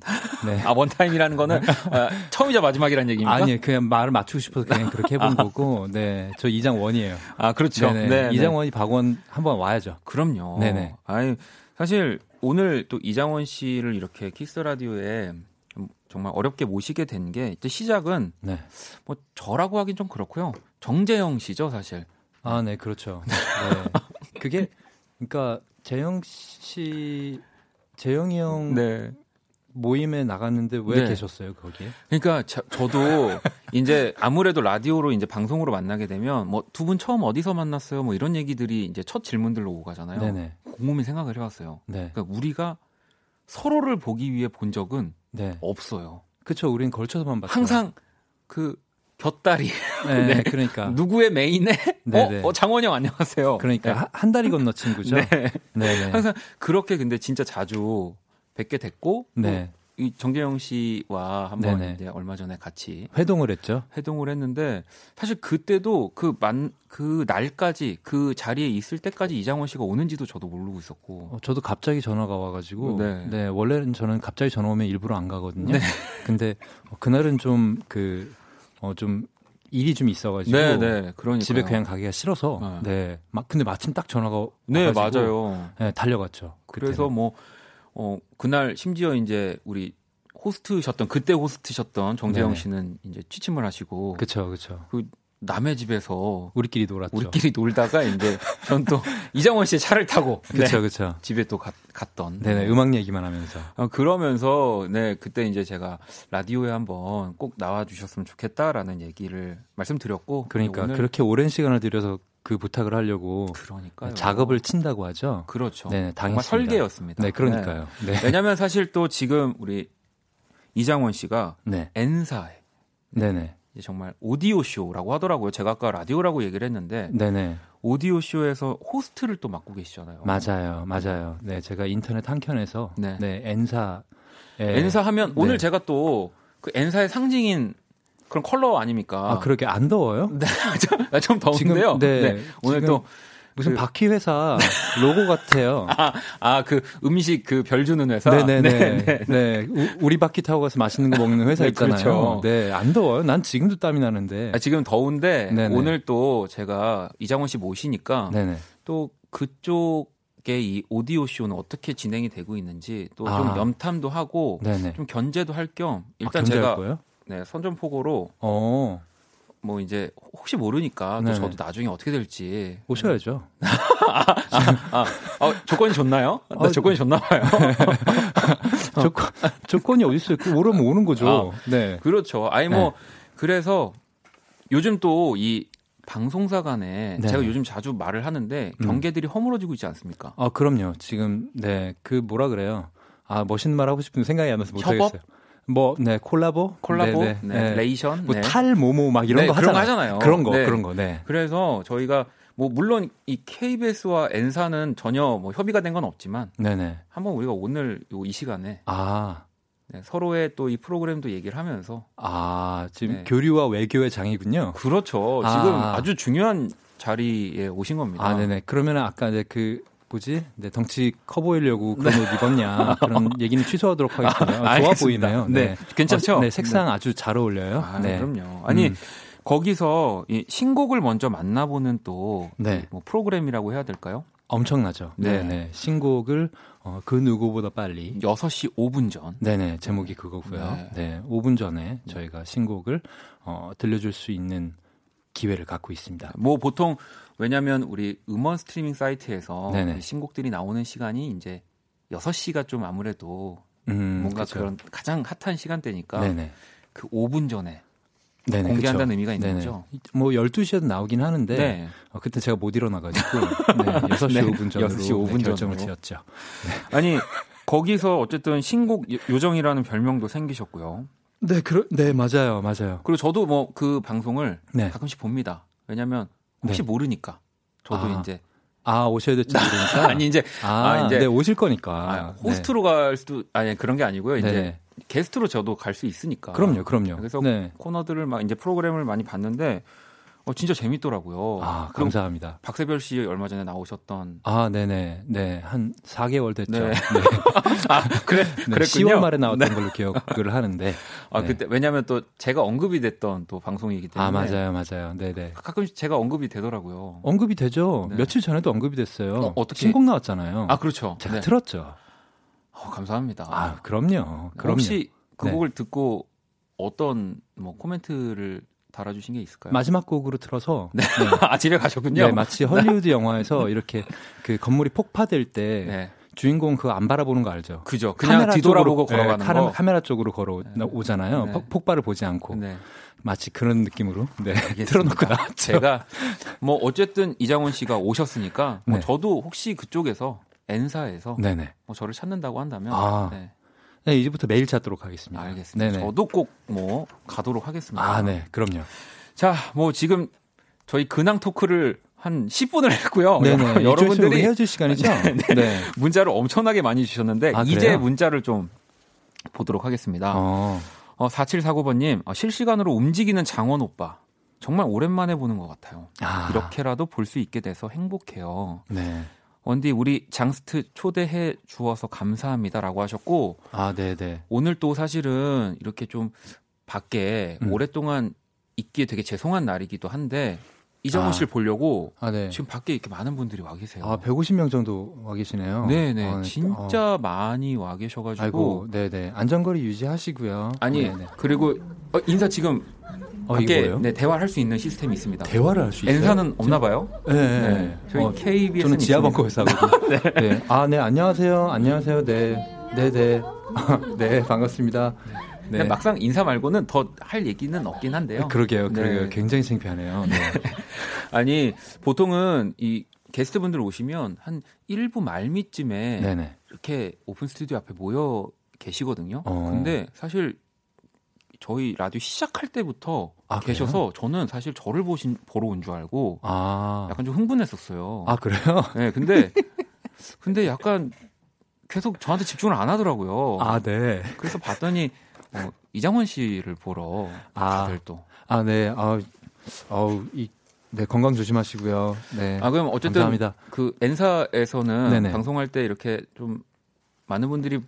네. (laughs) 아 one time이라는 거는 어, (laughs) 처음이자 마지막이라는 얘기입니까? 아니 그냥 말을 맞추고 싶어서 그냥 그렇게 해본 거고, 네, 저 이장원이에요. 아 그렇죠. 네네. 네, 네. 이장원이 박원 한번 와야죠. 그럼요. 네네. 아니 사실 오늘 또 이장원 씨를 이렇게 Kiss Radio에 정말 어렵게 모시게 된 게 시작은 네. 뭐 저라고 하긴 좀 그렇고요. 정재영 씨죠, 사실. 아, 네, 그렇죠. 네. (laughs) 그게 그러니까 재영 씨, 재영이 형 네. 모임에 나갔는데 왜 네. 계셨어요 거기에? 그러니까 저, 저도 이제 아무래도 라디오로 이제 방송으로 만나게 되면 뭐 두 분 처음 어디서 만났어요? 뭐 이런 얘기들이 이제 첫 질문들로 오고 가잖아요. 네네. 곰곰이 생각을 해왔어요. 네, 그러니까 우리가 서로를 보기 위해 본 적은 네. 없어요. 그쵸, 우린 걸쳐서만 봤죠. 항상 그 곁다리 네, (laughs) 네. 그러니까. 누구의 메인에 네네. 어, 어 장원이 형 안녕하세요. 그러니까 한- 한 다리 건너 친구죠. 네. 네. 네. 항상 그렇게 근데 진짜 자주 뵙게 됐고 또 네. 이 정재영 씨와 한번. 이제 얼마 전에 같이 회동을 했죠. 회동을 했는데 사실 그때도 그만그 날까지 그 자리에 있을 때까지 이장원 씨가 오는지도 저도 모르고 있었고 어, 저도 갑자기 전화가 와가지고 네. 네. 원래는 저는 갑자기 전화 오면 일부러 안 가거든요. 네. 근데 어, 그날은 좀그 어 좀 일이 좀 있어가지고 네네 그러니까 집에 그냥 가기가 싫어서 네. 네. 막 근데 마침 딱 전화가 네 맞아요. 네, 달려갔죠. 그래서 그때는. 뭐 어, 그날 심지어 이제 우리 호스트셨던 그때 호스트셨던 정재영 네네. 씨는 이제 취침을 하시고 그쵸 그쵸. 남의 집에서 우리끼리 놀았죠. 우리끼리 놀다가 이제 전 또 (laughs) 이장원 씨의 차를 타고 그쵸 네, 그쵸. 집에 또 갔, 갔던 네네 음악 얘기만 하면서 어, 그러면서 네 그때 이제 제가 라디오에 한번 꼭 나와 주셨으면 좋겠다라는 얘기를 말씀드렸고 그러니까 오늘 그렇게 오랜 시간을 들여서 그 부탁을 하려고 그러니까요. 작업을 친다고 하죠. 그렇죠. 네, 당했습니다. 설계였습니다. 네 그러니까요. 네. 네. 왜냐하면 사실 또 지금 우리 이장원 씨가 네. N사에 네네. 이제 정말 오디오 쇼라고 하더라고요. 제가 아까 라디오라고 얘기를 했는데 네네. 오디오 쇼에서 호스트를 또 맡고 계시잖아요. 맞아요, 맞아요. 네, 제가 인터넷 한 켠에서 네. 네, N사 N사 하면 네. 오늘 제가 또 그 N사의 상징인 그런 컬러 아닙니까? 아 그렇게 안 더워요? (laughs) 네, 좀, 좀 더운데요. 지금, 네, 오늘 지금 또 무슨 그- 바퀴 회사 로고 같아요. (laughs) 아, 그 음식 그 별 주는 회사. 네네네. 네, 우- 우리 바퀴 타고 가서 맛있는 거 먹는 회사 네, 있잖아요. 그렇죠. 네, 안 더워요. 난 지금도 땀이 나는데. 아, 지금 더운데. 오늘 또 제가 이장원 씨 모시니까. 또 그쪽의 이 오디오 쇼는 어떻게 진행이 되고 있는지 또좀 아. 염탐도 하고 네네. 좀 견제도 할 겸 일단 아, 제가 거예요? 네, 선전포고로 어, 뭐 이제 혹시 모르니까 또 네네. 저도 나중에 어떻게 될지 오셔야죠. 아, 아, 조건이 좋나요? 나 아, 조건이 좋나 봐요. (laughs) 조건, 조건이 어디 있어요? 그 오르면 오는 거죠. 네. 그렇죠. 아니 뭐 그래서 요즘 또 이 방송사 간에 네. 제가 요즘 자주 말을 하는데 음. 경계들이 허물어지고 있지 않습니까? 아, 그럼요. 지금, 네, 그 뭐라 그래요. 아, 멋있는 말 하고 싶은데 생각이 안 나서 협업? 못하겠어요. 뭐, 네, 콜라보? 콜라보, 네, 네, 네. 네. 레이션, 뭐 네. 탈, 모모 막 이런 네, 거 그런 거 하잖아요. 그런 거, 네. 그런 거, 네. 그래서 저희가 뭐 물론 이 KBS와 N사는 전혀 뭐 협의가 된 건 없지만 네네. 한번 우리가 오늘 요 이 시간에 아, 네, 서로의 또 이 프로그램도 얘기를 하면서 아, 지금 네. 교류와 외교의 장이군요. 그렇죠. 아. 지금 아주 중요한 자리에 오신 겁니다. 아, 네네. 그러면 아까 이제 그 뭐지? 네, 덩치 커 보이려고 그런 옷 입었냐 그런 (laughs) 얘기는 취소하도록 하겠습니다. 아, 좋아. 보이네요. 네, 괜찮죠? 어, 네, 색상 아주 잘 어울려요. 아, 네, 그럼요. 아니 음. 거기서 이 신곡을 먼저 만나보는 또 네. 뭐 프로그램이라고 해야 될까요? 엄청나죠. 네. 네, 네. 신곡을 어, 그 누구보다 빨리 6시 5분 전. 네네 제목이 그거고요. 네. 네. 5분 전에 저희가 신곡을 어, 들려줄 수 있는 기회를 갖고 있습니다. 뭐 보통 왜냐면 우리 음원 스트리밍 사이트에서 네네. 이 신곡들이 나오는 시간이 이제 6시가 좀 아무래도 음, 뭔가 그쵸. 그런 가장 핫한 시간대니까 네네. 그 5분 전에 네네, 공개한다는 그쵸. 의미가 있는. 거죠. 뭐 12시에도 나오긴 하는데 네. 어, 그때 제가 못 일어나가지고 (laughs) 네, 6시 네, 5분 전으로 6시 5분 네, 결정을 전으로. 지었죠. 아니 거기서 어쨌든 신곡 요- 요정이라는 별명도 생기셨고요. 네, 그러, 네 맞아요, 맞아요. 그리고 저도 뭐 그 방송을 네. 가끔씩 봅니다. 왜냐면 혹시 네. 모르니까. 저도 아, 이제 아 오셔야 될지 모르니까. (laughs) 아니 이제 아, 아, 이제- 네 오실 거니까. 아, 호스트로 갈 수도 아니 그런 게 아니고요. 네. 이제 네네. 게스트로 저도 갈 수 있으니까. 그럼요, 그럼요. 그래서 네. 코너들을 막 이제 프로그램을 많이 봤는데 어 진짜 재밌더라고요. 아 감사합니다. 박세별 씨 얼마 전에 나오셨던 아, 네네, 네, 한 4개월 됐죠. 네. 네. (laughs) 아 그래 네, 그랬군요. 10월 말에 나왔던 네. 걸로 기억을 하는데. 아 네. 그때 왜냐하면 또 제가 언급이 됐던 또 방송이기 때문에 아 맞아요, 맞아요. 네네. 가끔씩 제가 언급이 되더라고요. 언급이 되죠. 네. 며칠 전에도 언급이 됐어요. 어, 어떻게? 신곡 나왔잖아요. 아 그렇죠. 제가 네. 틀었죠. 어, 감사합니다. 아, 그럼요. 그럼요. 혹시 그 네. 곡을 듣고 어떤 뭐 코멘트를 달아주신 게 있을까요? 마지막 곡으로 틀어서 (laughs) 네. 아 집에 가셨군요. 네, 마치 헐리우드 영화에서 (laughs) 이렇게 그 건물이 폭파될 때 네. 주인공 그거 안 바라보는 거 알죠? 그죠. 그냥 뒤돌아보고 쪽으로, 걸어가는 네, 카메라, 거. 카메라 쪽으로 걸어 오잖아요. 네. 폭- 폭발을 보지 않고 네. 마치 그런 느낌으로 네. 틀어놓고 나왔죠. 제가 뭐 어쨌든 이장원 씨가 오셨으니까 뭐 네. 저도 혹시 그쪽에서 N사에서 네네. 뭐 저를 찾는다고 한다면 아, 네, 네, 이제부터 매일 찾도록 하겠습니다. 알겠습니다. 네네. 저도 꼭 뭐 가도록 하겠습니다. 아, 네, 그럼요. 자, 뭐 지금 저희 근황 토크를 한 10분을 했고요. 네네. 여러분들이 헤어질 시간이죠? (laughs) 네. 문자를 엄청나게 많이 주셨는데 아, 이제 그래요? 문자를 좀 보도록 하겠습니다. 어, 어, 4749번님, 어, 실시간으로 움직이는 장원 오빠. 정말 오랜만에 보는 것 같아요. 아. 이렇게라도 볼 수 있게 돼서 행복해요. 네. 원디, 우리 장스트 초대해 주어서 감사합니다라고 하셨고, 아, 네네. 오늘 또 사실은 이렇게 좀 밖에 음. 오랫동안 있기에 되게 죄송한 날이기도 한데, 이정훈 아. 씨를 보려고 아, 네. 지금 밖에 이렇게 많은 분들이 와 계세요. 아, 150명 정도 와 계시네요. 네네. 어, 네. 진짜 어. 많이 와 계셔가지고. 아이고, 네네. 안전거리 유지하시고요. 아니, 네네. 그리고 어, 인사 지금 어, 밖에 이거요? 네, 대화를 할 수 있는 시스템이 있습니다. 대화를 할 수 있어요? N사는 없나 봐요. 네, 네. 네. 저희 어, KBS 저는 지하 벙커에서 하거든요. 네. 아, 네, 안녕하세요. 안녕하세요. 네. 네, 네. (laughs) 네, 반갑습니다. 네. 막상 인사 말고는 더 할 얘기는 없긴 한데요. 그러게요. 그러게요. 네. 굉장히 창피하네요. 네. (laughs) 아니 보통은 이 게스트분들 오시면 한 1부 말미쯤에 네네. 이렇게 오픈 스튜디오 앞에 모여 계시거든요. 어. 근데 사실 저희 라디오 시작할 때부터 아, 계셔서 저는 사실 저를 보신 보러 온 줄 알고 아. 약간 좀 흥분했었어요. 아, 그래요? (laughs) 네, 근데 근데 약간 계속 저한테 집중을 안 하더라고요. 아, 네. 그래서 봤더니 어, 이장원 씨를 보러 아. 다들 또. 아, 네. 아, 어우, 이, 네, 건강 조심하시고요. 네. 아 그럼 어쨌든 감사합니다. 그 N사에서는 네네. 방송할 때 이렇게 좀 많은 분들이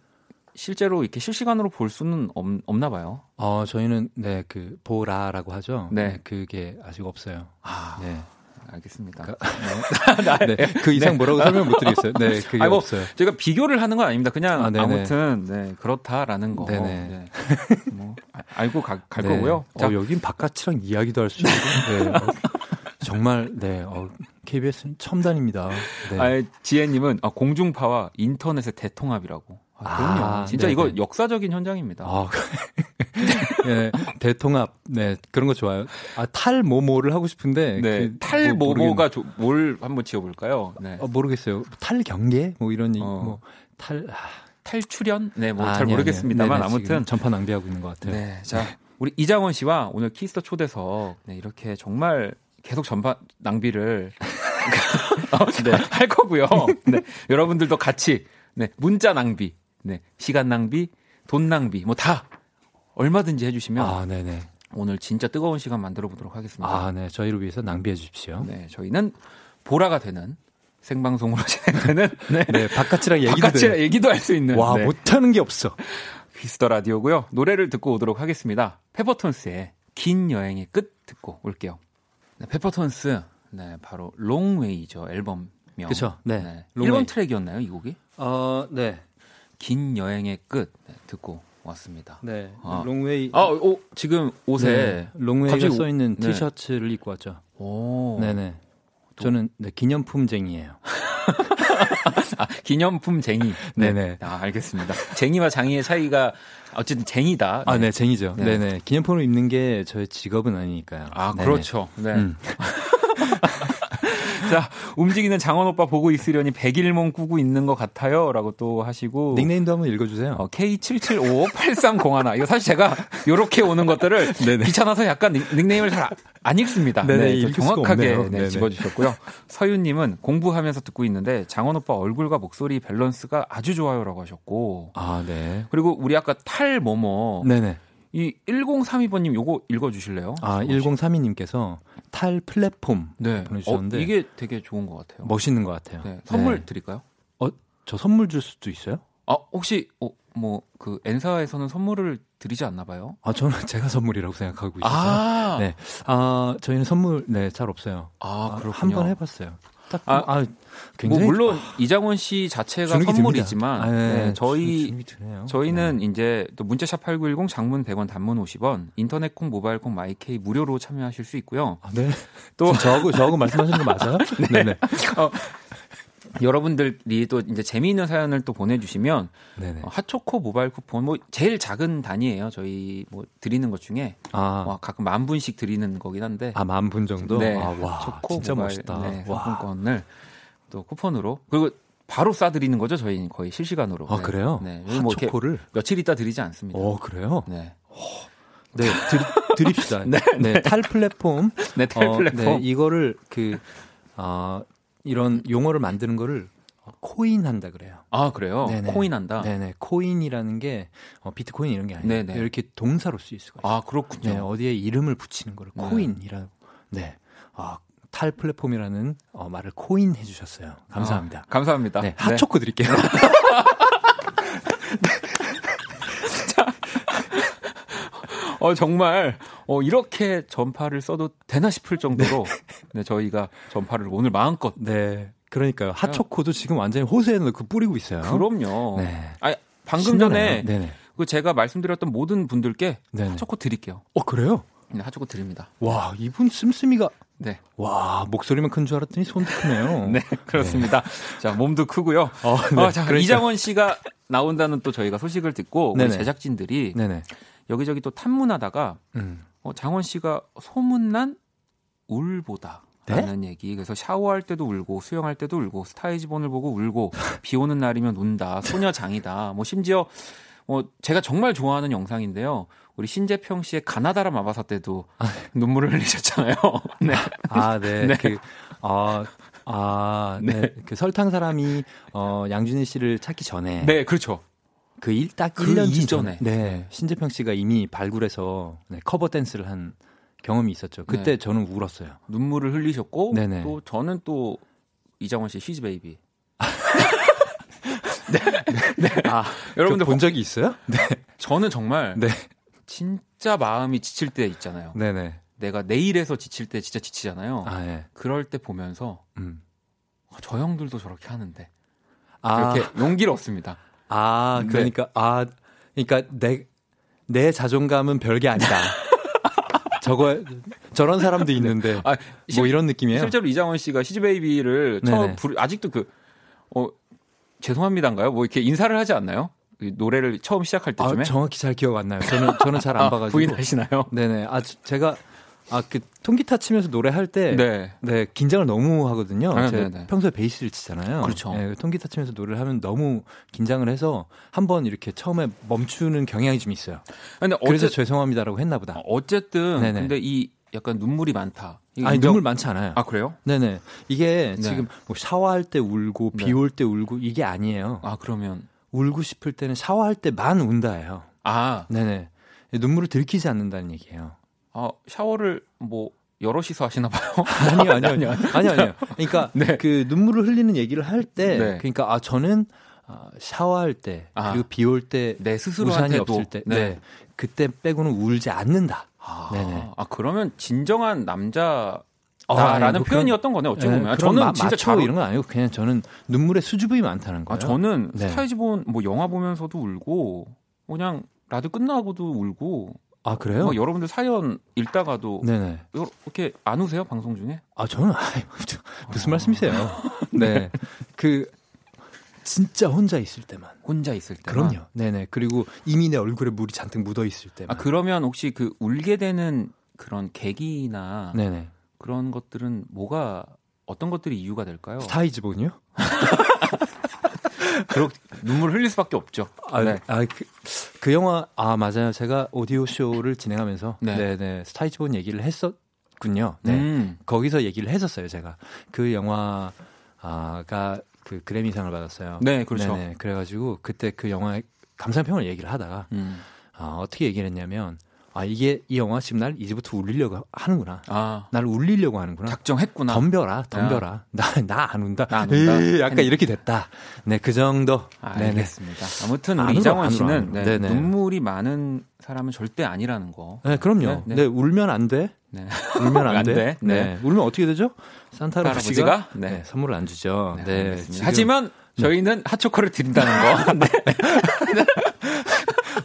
실제로 이렇게 실시간으로 볼 수는 없, 없나 봐요. 어, 저희는, 네, 그, 보라라고 하죠. 네. 그게 아직 없어요. 아, 네. 알겠습니다. 그- 네. (laughs) 그 이상 뭐라고 설명 못 드리겠어요. 네, (laughs) 그게 아니, 뭐, 없어요. 제가 비교를 하는 건 아닙니다. 그냥 아. 아무튼 네, 그렇다라는 거. 네네. 네. (laughs) 뭐 아- 알고 가- 갈 네. 거고요. 자, 어, 여긴 바깥이랑 이야기도 할 수 있고. 네. 어, 정말, 네, 어, KBS는 첨단입니다. 네. 아, 지혜님은 아, 공중파와 인터넷의 대통합이라고. 아, 그럼요. 아, 진짜 네네. 이거 역사적인 현장입니다. 아, (laughs) 네, 대통합, 네, 그런 거 좋아요. 아, 탈모모를 하고 싶은데. 네, 그, 탈모모가 모르겠- 조- 뭘 한번 지어볼까요? 네. 어, 모르겠어요. 탈경계? 뭐 이런, 얘기, 어. 뭐, 탈, 아, 탈출연? 네, 뭐 아, 잘 모르겠습니다만. 네네, 지금 아무튼 전파 낭비하고 있는 것 같아요. 네, 자 우리 이장원 씨와 오늘 Kiss the 초대석 네, 이렇게 정말 계속 전파 낭비를 (laughs) 어, 네, 할 거고요. 네, 여러분들도 같이 네, 문자 낭비, 네, 시간 낭비, 돈 낭비 뭐 다 얼마든지 해주시면 아, 네네. 오늘 진짜 뜨거운 시간 만들어 보도록 하겠습니다. 아, 네. 저희를 위해서 낭비해 주십시오. 네, 저희는 보라가 되는 생방송으로 (laughs) 진행되는 네. 네, 바깥이랑 얘기도 바깥이라 돼요. 얘기도 할 수 있는 와, 네. 못하는 게 없어. 퀴스터 라디오고요. 노래를 듣고 오도록 하겠습니다. 페퍼톤스의 긴 여행의 끝 듣고 올게요. 네, 페퍼톤스 네, 바로 Long Way죠. 앨범명. 그쵸, 네. 네. Long Way. 1번 트랙이었나요, 이 곡이? 어, 네. 긴 여행의 끝 네, 듣고 왔습니다. 네. 아. Long Way. 아, 오, 지금 옷에 네. Long Way가 써 있는 네. 티셔츠를 입고 왔죠. 오. 네네. 저는 네, 기념품쟁이에요. (laughs) 아, 기념품 쟁이. 네네. 아, 알겠습니다. 쟁이와 장이의 차이가 어쨌든 쟁이다. 아, 네, 쟁이죠. 네. 네. 네 기념품을 입는 게 저의 직업은 아니니까요. 아, 네네. 그렇죠. 네. 음. (laughs) 자, 움직이는 장원 오빠 보고 있으려니 백일몽 꾸고 있는 것 같아요. 라고 또 하시고. 닉네임도 한번 읽어주세요. 어, K77583001. 이거 사실 제가 요렇게 오는 것들을 네네. 귀찮아서 약간 닉, 닉네임을 잘 안 읽습니다. 네네, 네, 정확하게. 네. 집어주셨고요. 서윤님은 공부하면서 듣고 있는데 장원 오빠 얼굴과 목소리 밸런스가 아주 좋아요라고 하셨고. 아, 네. 그리고 우리 아까 탈 뭐뭐 네네. 이 1032번님 요거 읽어주실래요? 아, 1032님께서 탈 플랫폼 네. 보내주셨는데 어, 이게 되게 좋은 것 같아요. 멋있는 것 같아요. 네. 선물 네. 드릴까요? 저 선물 줄 수도 있어요? 아 혹시 어, 뭐그 엔사에서는 선물을 드리지 않나 봐요? 아, 저는 제가 선물이라고 생각하고 있어서. 아, 네. 아, 저희는 선물, 네, 잘 없어요. 아 그렇군요. 한번 해봤어요. 딱, 아, 아, 뭐 굉장히. 물론 이장원 씨 자체가 선물이지만. 아, 네, 네, 저희 주눅이. 저희는 네. 이제 또 문자샵 8910 장문 100원 단문 50원 인터넷 콩 모바일 콩 마이케이 무료로 참여하실 수 있고요. 아, 네. 또 저하고, 저하고 말씀하시는 거 맞아요? (laughs) 네 네. 여러분들이 또 이제 재미있는 사연을 또 보내주시면 네네. 어, 핫초코 모바일 쿠폰 뭐 제일 작은 단위예요. 저희 뭐 드리는 것 중에 아, 와, 가끔 만 분씩 드리는 거긴 한데 아, 만 분 정도? 네, 아, 와, 초코 진짜 모바일, 멋있다. 네, 와. 상품권을 또 쿠폰으로 그리고 바로 싸드리는 거죠. 저희는 거의 실시간으로. 아, 네. 그래요? 네. 뭐 핫초코를? 며칠 있다 드리지 않습니다. 어, 그래요? 네. 네, 드리, 드립시다. (laughs) 네, 네, 탈 플랫폼. 네, 탈 어, 플랫폼. 네, 이거를 그, 아, 이런 용어를 만드는 거를 코인 한다 그래요. 아, 그래요? 네네. coin한다. 네네. coin이라는 게 어, 비트코인 이런 게 아니에요. 네네. 이렇게 동사로 쓰일 수가 있어요. 아, 그렇군요. 네, 어디에 이름을 붙이는 거를 네. coin이라고. 네. 아, 탈 플랫폼이라는 어, 말을 코인 해주셨어요. 감사합니다. 아, 감사합니다. 네, 핫초코 드릴게요. (laughs) 어, 정말, 어, 이렇게 전파를 써도 되나 싶을 정도로, 네, 저희가 전파를 오늘 마음껏. 네. 그러니까요. 핫초코도 지금 완전히 호수에 넣고 뿌리고 있어요. 그럼요. 네. 아 방금 신나네요. 전에 네네. 그 제가 말씀드렸던 모든 분들께 네네. 핫초코 드릴게요. 어, 그래요? 네, 핫초코 드립니다. 와, 이분 씀씀이가 네. 와, 목소리만 큰 줄 알았더니 손도 크네요. (laughs) 네, 그렇습니다. 자, 몸도 크고요. 어, 네. 어, 자, 그러니까. 이장원 씨가 나온다는 또 저희가 소식을 듣고 우리. 제작진들이 네네. 여기저기 또 탐문하다가 음. 어, 장원 씨가 소문난 울보다. 네? 라는 얘기. 그래서 샤워할 때도 울고 수영할 때도 울고 스타이즈본을 보고 울고 비 오는 날이면 운다. 소녀장이다. 뭐 심지어 뭐 제가 정말 좋아하는 영상인데요. 우리 신재평 씨의 가나다라 마바사 때도 눈물을 흘리셨잖아요. (laughs) 네. 아, 네. 네. 그, 아, 아, 네. 그 설탕 사람이, 어, 양준일 씨를 찾기 전에. 네, 그렇죠. 그 일, 딱 그 1년 이전에. 전에. 네. 신재평 씨가 이미 발굴해서 네, 커버 댄스를 한 경험이 있었죠. 그때 네. 저는 울었어요. 눈물을 흘리셨고 네네. 또 저는 또 이장원 씨 She's a Baby. 아, 여러분들 본 적이 있어요? 네. 저는 정말 네. 진짜 마음이 지칠 때 있잖아요. 네네. 내가 내 일에서 지칠 때 진짜 지치잖아요. 아, 네. 그럴 때 보면서 음. 어, 저 형들도 저렇게 하는데 아, 그렇게 용기를 얻습니다. 아, 네. 그러니까, 아, 그러니까 내, 내 자존감은 별게 아니다. (laughs) 저거, 저런 사람도 있는데. 아, 뭐 실- 이런 느낌이에요. 실제로 이장원 씨가 시즈 베이비를 처음. 부르 아직도 그 어, 죄송합니다인가요? 뭐 이렇게 인사를 하지 않나요? 이 노래를 처음 시작할 아, 때쯤에 정확히 잘 기억 안 나요. 저는, 저는 잘안 아, 봐가지고. 부인하시나요? 네네. 아, 저- 제가, 아, 그, 통기타 치면서 노래할 때. 네. 네, 긴장을 너무 하거든요. 네, 제가 네, 네. 평소에 베이스를 치잖아요. 그렇죠. 네, 통기타 치면서 노래를 하면 너무 긴장을 해서 한번 이렇게 처음에 멈추는 경향이 좀 있어요. 근데 그래서 어째, 죄송합니다라고 했나 보다. 어쨌든 네네. 근데 이 약간 눈물이 많다. 아니, 눈물 많지 않아요. 아 그래요? 네네. 이게 네. 지금 뭐 샤워할 때 울고 네. 비올 때 울고 이게 아니에요. 아 그러면 울고 싶을 때는 샤워할 때만 운다예요. 아 네네. 눈물을 들키지 않는다는 얘기예요. 아, 샤워를 뭐 여럿이서 하시나 봐요. (laughs) 아니요, 아니요, 아니요. 아니요, 아니요. (laughs) 그러니까 네. 그 눈물을 흘리는 얘기를 할 때, 네. 그러니까 아 저는 아, 샤워할 때 아. 그리고 비 올 때내 우산이 스스로한테도 없을 때, 네. 네. 그때 빼고는 울지 않는다. 아, 네네. 아, 그러면 진정한 남자 어, 라는 아니, 뭐 표현이었던 거네 어찌 네, 보면 그런 저는 마- 진짜 잘 울- 이런 건 아니고 그냥 저는 눈물의 수줍음이 많다는 아, 거예요. 저는 네. 스타이즈본 뭐 영화 보면서도 울고 그냥 라디오 끝나고도 울고 아 그래요? 뭐 여러분들 사연 읽다가도 네네. 이렇게 안 우세요 방송 중에? 아 저는 아이, 저, 무슨 말씀이세요? (laughs) 네. 그 진짜 혼자 있을 때만. 혼자 있을 때만. 그럼요. 네네. 그리고 이미 내 얼굴에 물이 잔뜩 묻어 있을 때만. 아 그러면 혹시 그 울게 되는 그런 계기나 네네. 그런 것들은 뭐가 어떤 것들이 이유가 될까요? 스타이즈본이요? (laughs) 그렇 눈물 흘릴 수밖에 없죠. 아, 네. 아, 그, 그 영화 아 맞아요. 제가 오디오 쇼를 진행하면서 네. 네 네 스타이즈본 얘기를 했었군요. 네. 음. 거기서 얘기를 했었어요. 제가 그 영화가 그 그래미상을 받았어요. 네, 그렇죠. 네네. 그래가지고 그때 그 영화의 감상평을 얘기를 하다가 음. 아, 어떻게 얘기를 했냐면 아 이게 이 영화 지금 날 이제부터 울리려고 하는구나. 아 나를 울리려고 하는구나. 작정했구나. 덤벼라, 덤벼라. 나나 안 운다. 나 안 운다. 에이, 약간. 이렇게 됐다. 네, 그 정도. 아, 네네. 알겠습니다. 아무튼 안 우리 이장원 안 씨는 안. 네. 눈물이 많은 사람은 절대 아니라는 거. 네, 그럼요. 네, 네, 네. 울면 안 돼. 네. 울면 안, (laughs) 안 돼. 돼. 네. 네. 울면 어떻게 되죠? 산타 할아버지가? 네. 네. 선물을 안 주죠. 네, 네. 하지만 저희는 핫초코를 드린다는 거. (laughs) 네.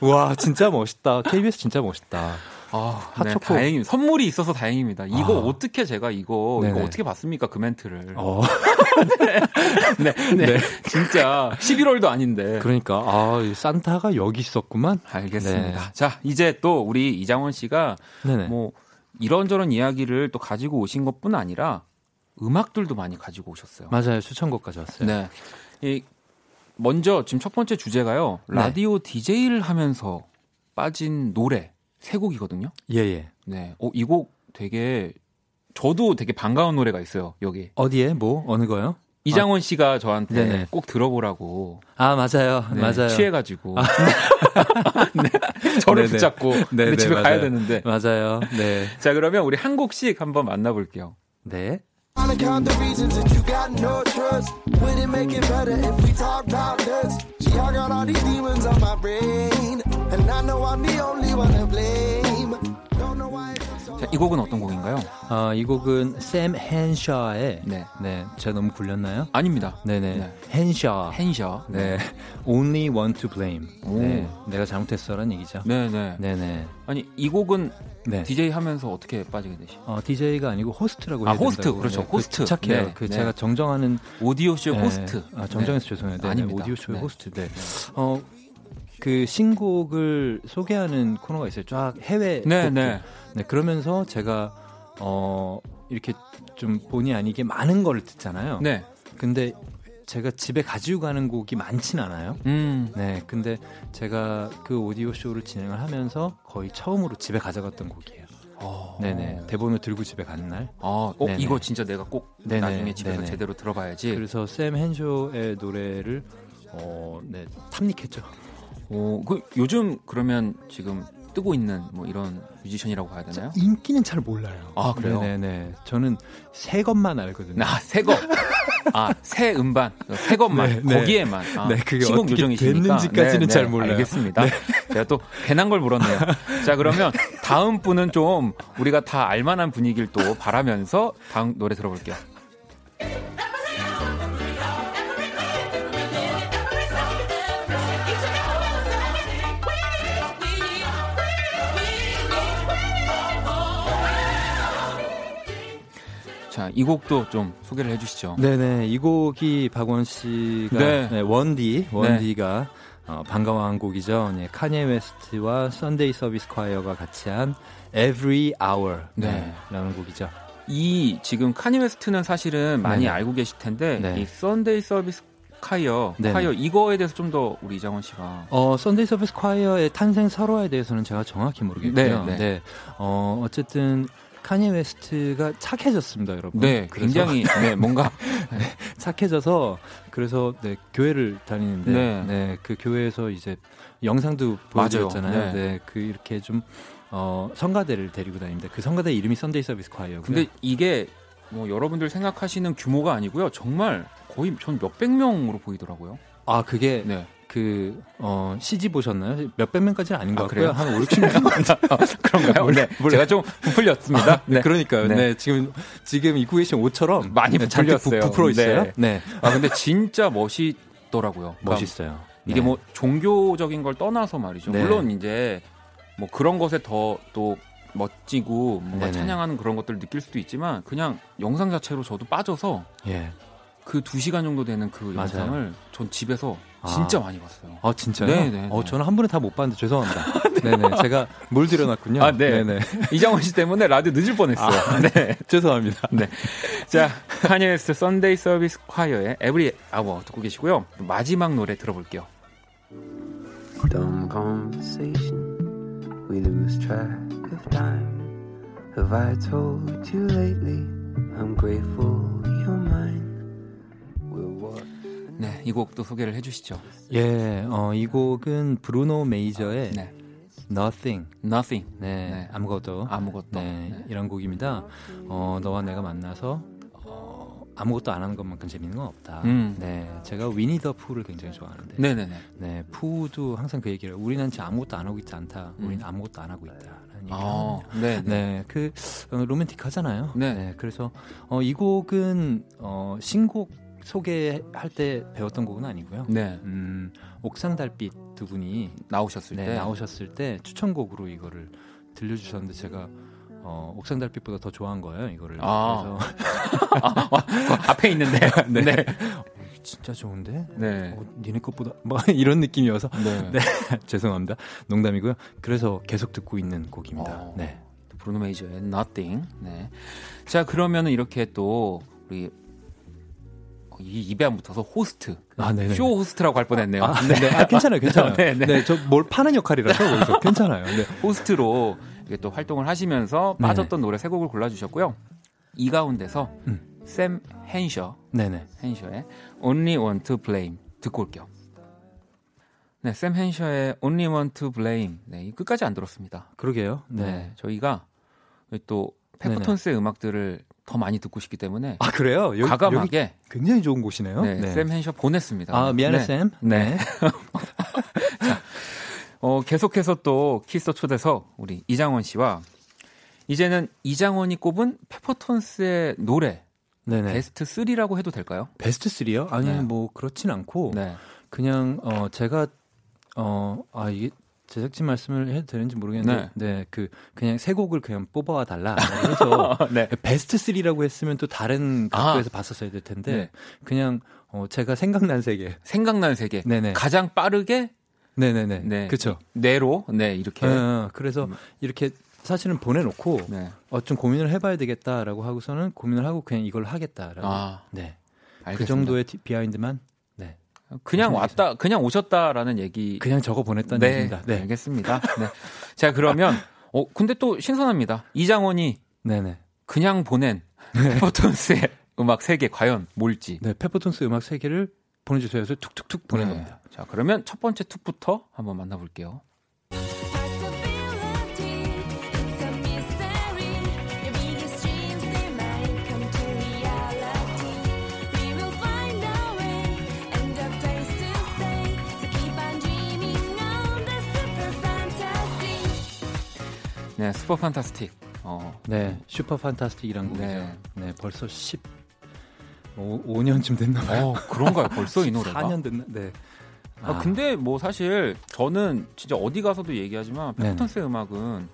와, 진짜 멋있다. KBS 진짜 멋있다. 아, 핫초코. 네, 다행입니다. 선물이 있어서 다행입니다. 이거 아. 어떻게 제가 이거 네네. 이거 어떻게 봤습니까 그 멘트를? 어. (laughs) 네, 네, (laughs) 진짜 11월도 아닌데. 그러니까 아, 이 산타가 여기 있었구만. 알겠습니다. 네. 자, 이제 또 우리 이장원 씨가 네네. 뭐 이런저런 이야기를 또 가지고 오신 것 뿐 아니라 음악들도 많이 가지고 오셨어요. 맞아요. 추천곡 가져왔어요. 네. 이 먼저 지금 첫 번째 주제가요. 네. 라디오 DJ를 하면서 빠진 노래 세 곡이거든요. 예, 예. 네. 어, 이 곡 되게 저도 되게 반가운 노래가 있어요. 여기. 어디에 뭐 어느 거요? 이장원 씨가 저한테 네네. 꼭 들어보라고 아, 맞아요. 네, 맞아요. 취해가지고 (laughs) 네, 저를 네네. 붙잡고 네, 근데 네, 집에 가야 맞아요. 되는데 맞아요. 네. 자 그러면 우리 한 곡씩 한번 만나볼게요. 네. I wanna count the reasons that you got no trust. Would it make it better if we talk about this? See, I got all these demons on my brain. And I know I'm the only one to blame. Don't know why 자, 이 곡은 어떤 곡인가요? 아, 이 곡은 샘 헨샤의 네. 네. 제가 너무 굴렸나요? 아닙니다. 네네. 네. 헨샤. 헨셔. 네. (laughs) Only want to blame. 오. 네. 내가 잘못했어라는 얘기죠. 네네. 네네. 아니 이 곡은 네. DJ 하면서 어떻게 빠지게 되시? 어, DJ가 아니고 호스트라고 아, 호스트. 된다고. 그렇죠. 네, 호스트. 그 착해요. 네, 그 네. 제가 정정하는 오디오쇼 네. 호스트. 아, 정정해서 죄송해요. 네, 아닙니다. 오디오쇼의 네. 호스트. 네. 어, 그 신곡을 소개하는 코너가 있어요. 쫙 해외 네. 네. 네, 그러면서 제가 어, 이렇게 좀 본의 아니게 많은 걸 듣잖아요. 네. 근데 제가 집에 가지고 가는 곡이 많진 않아요. 음. 네, 근데 제가 그 오디오 쇼를 진행을 하면서 거의 처음으로 집에 가져갔던 곡이에요. 어. 네네, 대본을 들고 집에 가는 날. 아, 어, 네네. 이거 진짜 내가 꼭 네네, 나중에 집에서 네네. 제대로 들어봐야지. 그래서 샘 헨쇼의 노래를 어, 네, 탐닉했죠. 오, 그 요즘 그러면 지금 뜨고 있는 뭐 이런 뮤지션이라고 봐야 되나요? 인기는 잘 몰라요. 아, 그래요? 네네, 저는 새 것만 알거든요. 아, 새 거. 아, 새 음반. 새 것만. 네, 네. 거기에만. 아, 네, 그게 어떻게 요정이시니까. 됐는지까지는 잘 몰라요. 네. 알겠습니다. 제가 또 괜한 걸 물었네요. 자, 그러면 다음 분은 좀 우리가 다 알만한 분위기를 또 바라면서 다음 노래 들어볼게요. 자, 이 곡도 좀 소개를 해주시죠. 네네, 이 곡이 박원 씨가 네. 네, 원디 원디가 어, 반가워한 곡이죠. 네, 카니에 웨스트와 Sunday Service Choir가 같이 한 Every Hour 네. 네, 라는 곡이죠. 이 지금 카니 웨스트는 사실은 많이 네네. 알고 계실 텐데 네. 이 Sunday Service Choir, 네네. 카이어 이거에 대해서 좀 더 우리 이장원 씨가 어, Sunday Service Choir의 탄생 설화에 대해서는 제가 정확히 모르겠고요. 네, 네. 어, 어쨌든 카니 웨스트가 착해졌습니다, 여러분. 네 굉장히 (laughs) 네 뭔가 착해져서 그래서 네, 교회를 다니는데 네. 네. 그 교회에서 이제 영상도. 보여드렸잖아요. 네. 네. 그 이렇게 좀 어, 성가대를 데리고 다닙니다. 그 성가대 이름이 Sunday Service Choir고요. 근데 이게 뭐 여러분들 생각하시는 규모가 아니고요. 정말 거의 전 몇백 명으로 보이더라고요. 아 그게 네. 그 어, CG 보셨나요? 몇백 명까지는 아닌 것 아, 같고요. 한 5, 60명. (laughs) 그런가요? 네. 제가 좀 부풀렸습니다. 네. 그러니까요. 네. 네. 지금 지금 입고 계신 옷처럼 (laughs) 많이 네, 부풀렸어요. 부, 부풀어 있어요. 네. 네. 아 근데 진짜 멋있더라고요. 멋있어요. 이게 네. 뭐 종교적인 걸 떠나서 말이죠. 네. 물론 이제 뭐 그런 것에 더 또 멋지고 뭔가. 찬양하는 그런 것들을 느낄 수도 있지만 그냥 영상 자체로 저도 빠져서 예. 그두 시간 정도 되는 그 맞아요. 영상을 전 집에서 아. 진짜 많이 봤어요. 아 진짜요? 네, 네, 어 네. 저는 한 번에 다못 봤는데 죄송합니다. 네네 (laughs) 제가 물 들여놨군요. 아, 네. 네네 (laughs) 이장원 씨 때문에 라디오 늦을 뻔했어요. 아. 네. (laughs) 죄송합니다. 네. 자, 카니에 웨스트 Sunday Service Choir의 Every Hour 듣고 계시고요. 마지막 노래 들어볼게요. Dumb conversation, we lose track of time. Have I told you lately? I'm grateful you're mine. We'll walk. 네, 이 곡도 소개를 해주시죠. 예, 어, 이 곡은 브루노 메이저의 네, Nothing. Nothing. 네, 네. 아무것도. 아무것도. 네, 네. 이런 곡입니다. 어, 너와 내가 만나서 어, 아무것도 안 하는 것만큼 재밌는 건 없다. 음. 네, 제가 위니 더 푸를 굉장히 좋아하는데. 네네네. 네, 푸도 항상 그 얘기를. 우리는 지금 아무것도 안 하고 있지 않다. 우리는 음. 아무것도 안 하고 있다. 아. 네, 네. 네, 그 어, 로맨틱하잖아요. 네. 그래서 어, 이 곡은 어, 신곡 소개할 때 배웠던 곡은 아니고요. 네, 음, 옥상 달빛 두 분이 나오셨을 네, 때. 나오셨을 때 추천곡으로 이거를 들려주셨는데 제가 어, 옥상 달빛보다 더 좋아한 거예요. 이거를. 아. 그래서 아, (laughs) 아, 앞에 있는데. (laughs) 네. 네. 어, 진짜 좋은데. 네. 어, 니네 것보다 (laughs) 뭐 이런 느낌이어서 네. 네. 죄송합니다. 농담이고요. 그래서 계속 듣고 있는 곡입니다. 어. 네. 브루노 메이저의 Nothing. 네. 자, 그러면은 이렇게 또 우리 어, 이 입에 안 붙어서 호스트. 아, 네네. 쇼 호스트라고 할 뻔했네요. 아, 네. (laughs) 아, 괜찮아요, 괜찮아요. (laughs) 네, 네. 네, 저 뭘 파는 역할이라서 괜찮아요. 네. 호스트로 이게 또 활동을 하시면서 네네. 빠졌던 노래 세 곡을 골라주셨고요. 이 가운데서 음. 샘 헨셔, 네네. 헨셔의 Only One to Blame 듣고 올게요. 네, 샘 헨셔의 Only One to Blame. 네, 이 끝까지 안 들었습니다. 그러게요. 네, 네. 저희가 또 페퍼톤스의 음악들을 더 많이 듣고 싶기 때문에 아, 그래요? 여기, 여기 과감하게 굉장히 좋은 곳이네요. 네, 샘 헨셔 보냈습니다. 아, 미안해, 네. 샘. 네. (laughs) 어, 계속해서 또 키스 더 초대석 우리 이장원 씨와 이제는 이장원이 꼽은 페퍼톤스의 노래 네네. 베스트 3라고 해도 될까요? 베스트 3요? 아니, 네. 뭐, 그렇진 않고, 네. 그냥, 어, 제가, 어, 아, 이게, 제작진 말씀을 해도 되는지 모르겠는데, 네, 그, 그냥 세 곡을 그냥 뽑아와 달라. 해서, (laughs) 네. 베스트 3라고 했으면 또 다른 아. 각도에서 봤었어야 될 텐데, 네. 그냥, 어, 제가 생각난 세 개. 생각나는 세계. 네네. 가장 빠르게 네네네. 네. 그쵸. 내로 네, 이렇게. 어, 그래서 음. 이렇게 사실은 보내놓고, 네. 어, 좀 고민을 해봐야 되겠다라고 하고서는 고민을 하고 그냥 이걸 하겠다라고. 아, 네. 알겠습니다. 그 정도의 티- 비하인드만 네. 그냥 무슨 왔다 그냥 오셨다라는 얘기 그냥 적어 보냈다는 네, 얘기입니다. 네. 알겠습니다. 네. 자, 그러면 어 근데 또 신선합니다. 이장원이 네네. 그냥 보낸 페퍼톤스의 음악 세개 과연 뭘지. 네, 페퍼톤스 음악 세 개를 보내주세요. 그래서 툭툭툭 보낸 네. 겁니다. 자, 그러면 첫 번째 툭부터 한번 만나볼게요. 네, Super Fantastic. 어, 네, Super Fantastic이란 곡이죠. 네. 네. 벌써 10 오, 5년쯤 됐나 봐요. 어, 그런가요? 벌써 이 노래가? (laughs) 4년 됐나? 네. 아, 근데 뭐 사실 저는 진짜 어디 가서도 얘기하지만 네네. 페퍼톤스의 음악은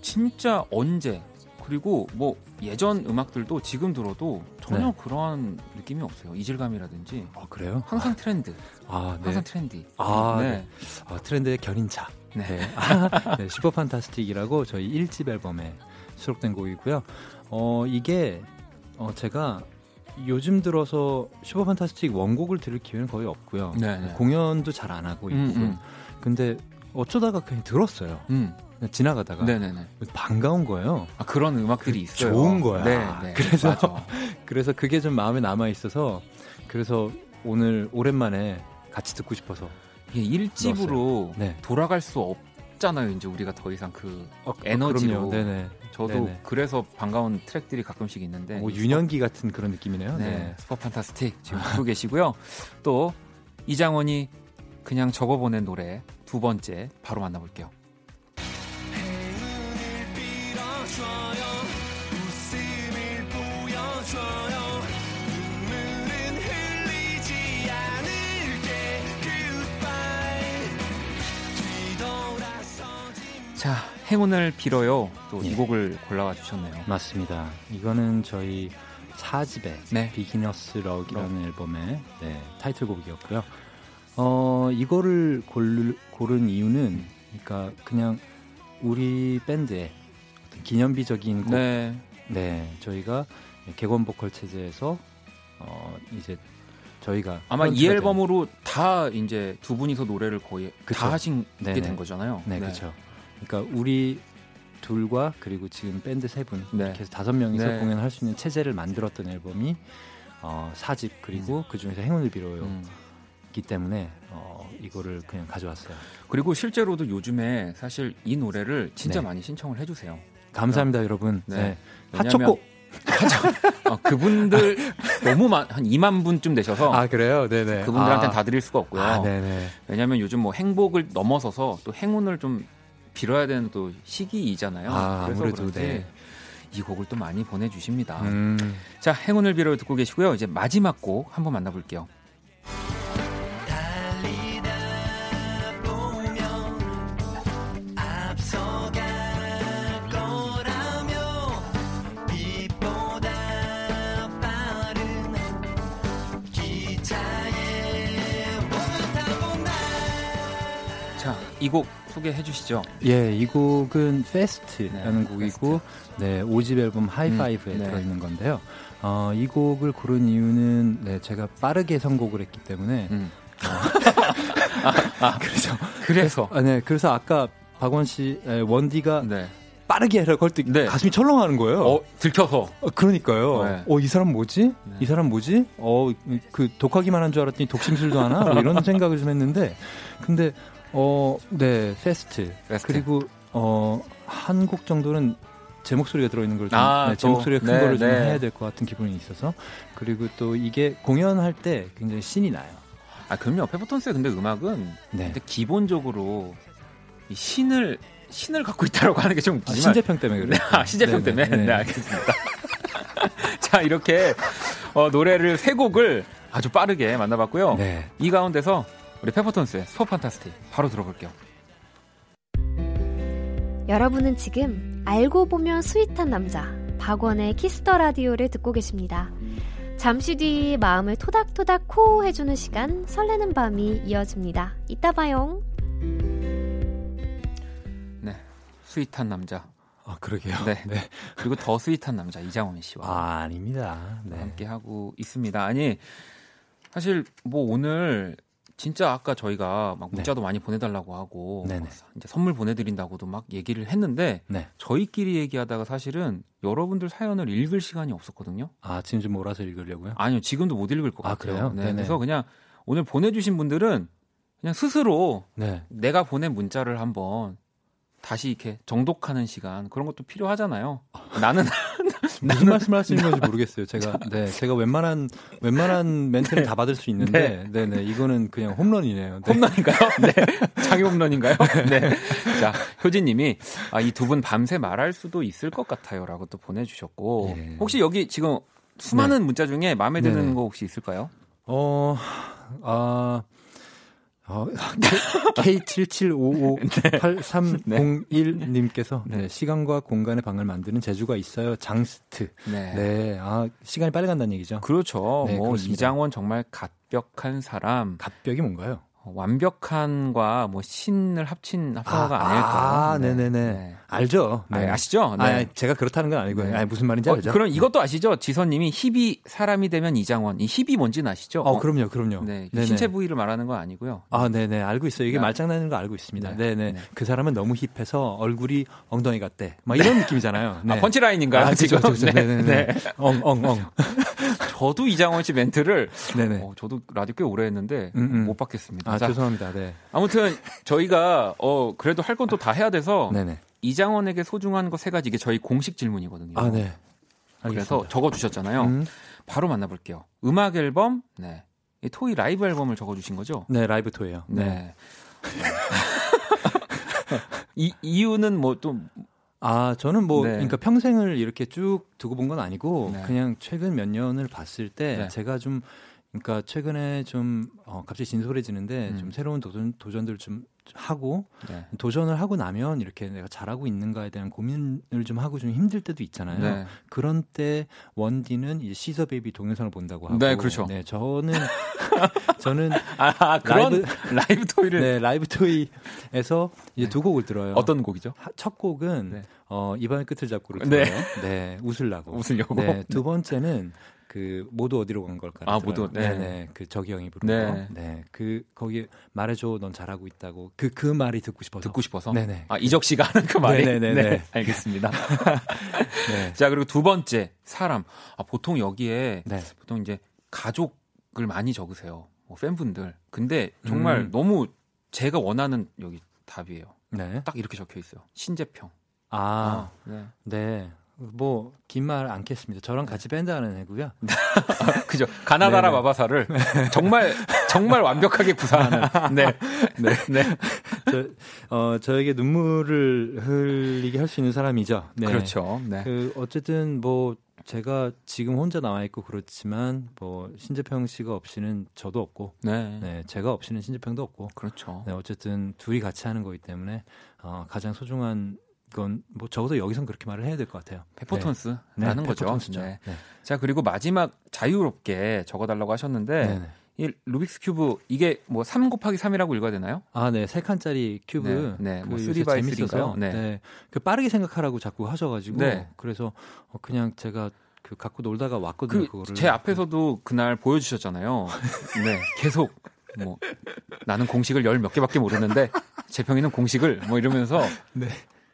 진짜 언제 그리고 뭐 예전 음악들도 지금 들어도 전혀 네. 그러한 느낌이 없어요. 이질감이라든지 어, 그래요? 항상 트렌드, 아, 네. 항상 트렌디. 아, 네. 네. 아, 트렌드의 견인차. 네. 네. 아, 네, 슈퍼 판타스틱이라고 저희 1집 앨범에 수록된 곡이고요. 어, 이게 어, 제가 요즘 들어서 슈퍼 판타스틱 원곡을 들을 기회는 거의 없고요. 네, 네. 공연도 잘 안 하고 있고. 음, 음. 근데 어쩌다가 그냥 들었어요. 음. 그냥 지나가다가 네네네. 반가운 거예요. 아, 그런 음악들이 그 있어요. 좋은 거야. 네, 네. (laughs) 그래서. (laughs) 그래서 그게 좀 마음에 남아 있어서 그래서 오늘 오랜만에 같이 듣고 싶어서 이게 1집으로 네. 돌아갈 수 없, 없잖아요. 이제 우리가 더 이상 그 어, 에너지로. 그럼요. 네네. 저도 네네. 그래서 반가운 트랙들이 가끔씩 있는데 뭐이 유년기 같은 그런 느낌이네요. 네, 네. 슈퍼 판타스틱 지금 듣고 계시고요. 또 이장원이 그냥 적어보낸 노래 두 번째 바로 만나볼게요. 자, 행운을 빌어요. 또이 예. 곡을 골라와 주셨네요. 맞습니다. 이거는 저희 4집의 네. 비기너스 럭이라는 앨범의 네, 타이틀곡이었고요. 어, 이거를 골, 고른 이유는 그러니까 그냥 우리 밴드의 어떤 기념비적인 곡 네. 네, 저희가 객원 보컬 체제에서 어 이제 저희가 아마 이 앨범으로 다 이제 두 분이서 노래를 거의 그쵸. 다 하신 게. 된 거잖아요. 된- 네, 그렇죠. 그러니까 우리 둘과 그리고 지금 밴드 세분 네. 이렇게 해서 다섯 명이서 네. 공연할 수 있는 체제를 만들었던 앨범이 어, 4집 그리고 그 중에서 행운을 빌어요기 음. 때문에 어, 이거를 그냥 가져왔어요. 그리고 실제로도 요즘에 사실 이 노래를 진짜 네. 많이 신청을 해주세요. 감사합니다, 여러분. 네. 네. 핫초코. 어, 그분들 너무 많, 한 2만 분쯤 되셔서 아 그래요? 네네. 그분들한테는 아, 다 드릴 수가 없고요. 아, 네네. 왜냐하면 요즘 뭐 행복을 넘어서서 또 행운을 좀 빌어야 되는 또 시기이잖아요. 아, 그래서 아무래도, 그런지 네. 이 곡을 또 많이 보내주십니다. 음, 자, 행운을 빌어요 듣고 계시고요. 이제 마지막 곡 한번 만나볼게요. 자, 이곡 소개해 주시죠. 예, 이 곡은 Fast라는 네, 곡이고, 네, 5집 앨범 하이파이브에 음, 네. 들어 있는 건데요. 어, 이 곡을 고른 이유는, 네, 제가 빠르게 선곡을 했기 때문에, 음. (laughs) 아, 그래서, 그래서 아, 네, 그래서 아까 박원 씨, 에, 원디가 네. 빠르게 하라고 할때 네. 가슴이 철렁하는 거예요. 어, 들켜서 어, 그러니까요. 네. 어, 이 사람 뭐지? 네. 이 사람 뭐지? 어, 그 독하기만 한 줄 알았더니 독심술도 하나? 뭐 이런 (laughs) 생각을 좀 했는데, 근데, 어, 네, Fast. Fast. 그리고, 어, 한 곡 정도는 제 목소리가 들어있는 걸 좀, 아, 네, 제 또, 목소리가 큰 네, 거를 좀 네. 해야 될 것 같은 기분이 있어서. 그리고 또 이게 공연할 때 굉장히 신이 나요. 아, 그럼요. 페퍼톤스의 근데 음악은 네. 근데 기본적으로 이 신을 신을 갖고 있다라고 하는 게좀 아, 신재평 때문에 그래요. 아, 신재평 네, 네, 때문에? 네, 네. 알겠습니다. (laughs) 자, 이렇게 어, 노래를 세 곡을 아주 빠르게 만나봤고요. 네. 이 가운데서 우리 페퍼톤스의 Super Fantastic 바로 들어볼게요. 여러분은 지금 알고 보면 sweet한 남자 박원의 키스 더 라디오를 듣고 계십니다. 잠시 뒤 마음을 토닥토닥 코 해주는 시간 설레는 밤이 이어집니다. 이따 봐요. 네. sweet한 남자. 아, 그러게요. 네. 네. 그리고 더 sweet한 남자 이장원 씨와 아, 아닙니다. 네. 함께 하고 있습니다. 아니 사실 뭐 오늘 진짜 아까 저희가 막 문자도 많이 보내달라고 하고 네. 이제 선물 보내드린다고도 막 얘기를 했는데 네. 저희끼리 얘기하다가 사실은 여러분들 사연을 읽을 시간이 없었거든요. 아, 지금 좀 몰아서 읽으려고요? 아니요, 지금도 못 읽을 것 아, 같아요. 그래요? 네. 그래서 그냥 오늘 보내주신 분들은 그냥 스스로 네. 내가 보낸 문자를 한번 다시 이렇게 정독하는 시간 그런 것도 필요하잖아요. (laughs) 나는 무슨 말씀을 하시는 건지 모르겠어요. 제가 네, 제가 웬만한 웬만한 멘트는 다 받을 수 있는데, 네, 네, 이거는 그냥 홈런이네요. 네. 홈런인가요? (laughs) 네. (laughs) 자기 홈런인가요? 네. 자, 효진님이 아, 이 두 분 밤새 말할 수도 있을 것 같아요라고 또 보내주셨고 예. 혹시 여기 지금 수많은 문자 중에 마음에 드는 네네. 거 혹시 있을까요? 어, 아, 어, (laughs) K77558301님께서 네. 시간과 공간의 방을 만드는 재주가 있어요. 장스트. 네. 네, 아 시간이 빨리 간다는 얘기죠. 그렇죠. 네, 뭐 그렇습니다. 이장원 정말 갓벽한 사람, 갑벽이 뭔가요? 어, 완벽한과 뭐 신을 합친 합성어가 아, 닐까 아, 네 네네. 알죠. 아, 아시죠? 네. 아, 제가 그렇다는 건 아니고요. 네. 아, 무슨 말인지 어, 알죠. 그럼 이것도 아시죠? 지선님이 힙이 사람이 되면 이장원. 이 힙이 뭔지는 아시죠? 어, 그럼요, 그럼요. 네, 네네. 신체 부위를 말하는 건 아니고요. 아, 네네, 알고 있어요. 이게 네. 말장난인 거 알고 있습니다. 네. 네 네. 네. 그 사람은 너무 힙해서 얼굴이 엉덩이 같대. 막 이런 느낌이잖아요. (laughs) 네. 아, 펀치라인인가요? 아, 지금? 그죠, 그죠. 네. 네네네. 네. 엉, 엉, 엉. (laughs) 저도 이장원 씨 멘트를 네네. 어, 저도 라디오 꽤 오래 했는데 음, 음. 못 받겠습니다. 아, 자, 죄송합니다. 네. 아무튼 저희가 어 그래도 할 건 또 다 해야 돼서 네네. 이장원에게 소중한 거 세 가지 이게 저희 공식 질문이거든요. 아, 네. 그래서 알겠습니다. 적어 주셨잖아요. 음, 바로 만나볼게요. 음악 앨범, 네. 이 토이 라이브 앨범을 적어 주신 거죠? 네, 라이브 토이예요. 네. (laughs) 이 이유는 뭐또 아, 저는 뭐, 네. 그러니까 평생을 이렇게 쭉 두고 본 건 아니고, 네. 그냥 최근 몇 년을 봤을 때, 네. 제가 좀, 그러니까 최근에 좀, 어, 갑자기 진솔해지는데, 음. 좀 새로운 도전, 도전들을 좀 하고, 네. 도전을 하고 나면 이렇게 내가 잘하고 있는가에 대한 고민을 좀 하고 좀 힘들 때도 있잖아요. 네. 그런 때 원디는 이제 시저 베이비 동영상을 본다고 하고, 네, 그렇죠. 네, 저는 (laughs) 저는 아, 그런 라이브- (laughs) 라이브, 토이를 네, 라이브 토이에서 이제 두 곡을 들어요. 어떤 곡이죠? 하- 첫 곡은 네. 어, 이번의 끝을 잡고를 네. 들어요. 네, 웃으려고. 웃으려고. 네, 두 번째는 그 모두 어디로 간 걸까? 아, 모두, 네. 네, 네, 그 저기 형이 부른 네. 거. 네, 그 거기 말해줘, 넌 잘하고 있다고. 그그 말이 듣고 싶어서. 듣고 싶어서. 네네. 아, 이적 씨가 하는 그 말이. 네네네네. 네, 알겠습니다. (laughs) 네. 자, 그리고 두 번째, 사람. 아, 보통 여기에 네. 보통 이제 가족을 많이 적으세요. 뭐 팬분들. 근데 정말 음. 너무 제가 원하는 여기 답이에요. 네. 딱 이렇게 적혀 있어요. 신재평. 아, 네. 네. 뭐 긴 말 않겠습니다. 저랑 같이 밴드 하는 애고요. (laughs) 그죠. 가나다라. 마바사를 정말 정말 완벽하게 구사하는. (laughs) 네. 네. 네. 저, 어, 저에게 눈물을 흘리게 할 수 있는 사람이죠. 네. 그렇죠. 네. 그 어쨌든 뭐 제가 지금 혼자 나와 있고 그렇지만 뭐 신재평 씨가 없이는 저도 없고 네. 네, 제가 없이는 신재평도 없고 그렇죠. 네, 어쨌든 둘이 같이 하는 거기 때문에 어, 가장 소중한 건 뭐 적어도 여기선 그렇게 말을 해야 될 것 같아요. 페퍼톤스라는 네, 거죠. 페퍼톤스죠. 네. 네. 자, 그리고 마지막 자유롭게 적어달라고 하셨는데 네. 네. 이 루빅스 큐브 이게 뭐 3 곱하기 3이라고 읽어야 되나요? 아, 네, 세 칸짜리 큐브. 네, 네, 그뭐 요새 3 by 재밌어서 3인가요? 네. 네. 그 빠르게 생각하라고 자꾸 하셔 가지고. 네. 그래서 어, 그냥 제가 그 갖고 놀다가 왔거든요. 그 그거를. 제 앞에서도 그날 보여 주셨잖아요. (laughs) 네, 계속 뭐 나는 공식을 열 몇 개밖에 모르는데 재평이는 공식을 뭐 이러면서 네.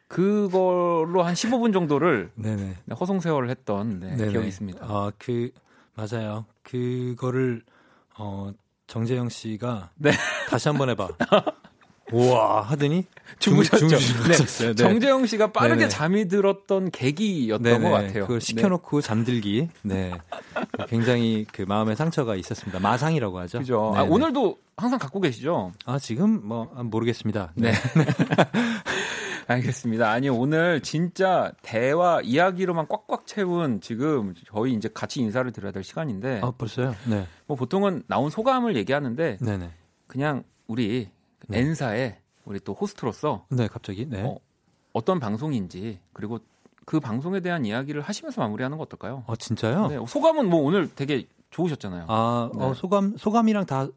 그걸로 한 15분 정도를 네네. 허송세월을 했던 네. 기억이 있습니다. 아, 그 맞아요. 그거를 어 정재영 씨가 네. 다시 한번 해봐. (laughs) 우와 하더니 주무셨죠. 주무셨어요. 네. 정재영 씨가 빠르게 네네. 잠이 들었던 계기였던 네네. 것 같아요. 그걸 시켜놓고 잠들기. 네. 굉장히 그 마음에 상처가 있었습니다. 마상이라고 하죠. 네. 그죠. 아. 오늘도 항상 갖고 계시죠? 아 지금 뭐 아, 모르겠습니다. 네. (laughs) (laughs) (laughs) 알겠습니다. 아니 오늘 진짜 대화 이야기로만 꽉꽉 채운 지금 저희 이제 같이 인사를 드려야 될 시간인데 아 벌써요? 네. 뭐 보통은 나온 소감을 얘기하는데 네네. 그냥 우리 네. N사의 우리 또 호스트로서 네 갑자기 네. 어, 어떤 방송인지 그리고 그 방송에 대한 이야기를 하시면서 마무리하는 거 어떨까요? 아 진짜요? 네, 소감은 뭐 오늘 되게 좋으셨잖아요. 아 어, 네. 소감 소감이랑 다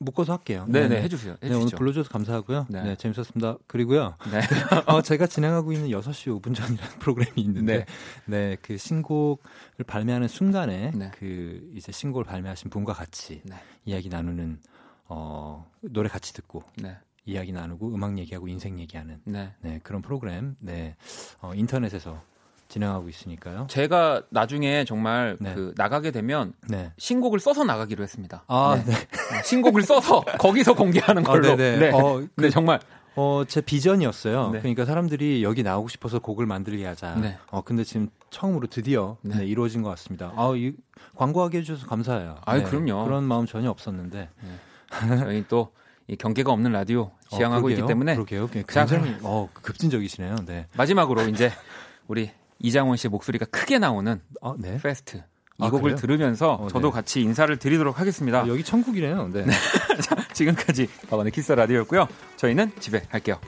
묶어서 할게요. 네네 네네. 해주세요. 네, 오늘 해주시죠. 불러줘서 감사하고요. 네. 네. 재밌었습니다. 그리고요, 네. (laughs) 어, 제가 진행하고 있는 6시 5분 전이라는 (laughs) 프로그램이 있는데, 네, 그 신곡을 발매하는 순간에, 네. 그 이제 신곡을 발매하신 분과 같이 네. 이야기 나누는, 어, 노래 같이 듣고, 네. 이야기 나누고, 음악 얘기하고, 인생 얘기하는, 네. 네, 그런 프로그램, 네, 어, 인터넷에서 진행하고 있으니까요. 제가 나중에 정말 네. 그 나가게 되면 네. 신곡을 써서 나가기로 했습니다. 아, 네. 네. (laughs) 신곡을 써서 거기서 공개하는 아, 걸로. 네네. 네. 어, 네, 정말 어, 제 비전이었어요. 네. 그러니까 사람들이 여기 나오고 싶어서 곡을 만들게 하자. 네. 어, 근데 지금 처음으로 드디어 이루어진 것 같습니다. 아, 이, 광고하게 해주셔서 감사해요. 네, 그럼요. 그런 마음 전혀 없었는데. 저희 또이 경계가 없는 라디오 지향하고 어, 있기. 때문에 그러게요. 자, 굉장히 어, 급진적이시네요. 네. 마지막으로 이제 우리 이장원 씨의 목소리가 크게 나오는 아, 네. Fast 이 아, 곡을 그래요? 들으면서 어, 저도 네. 같이 인사를 드리도록 하겠습니다. 아, 여기 천국이네요. 네. (laughs) 지금까지 박원의 키스 라디오였고요. 저희는 집에 갈게요.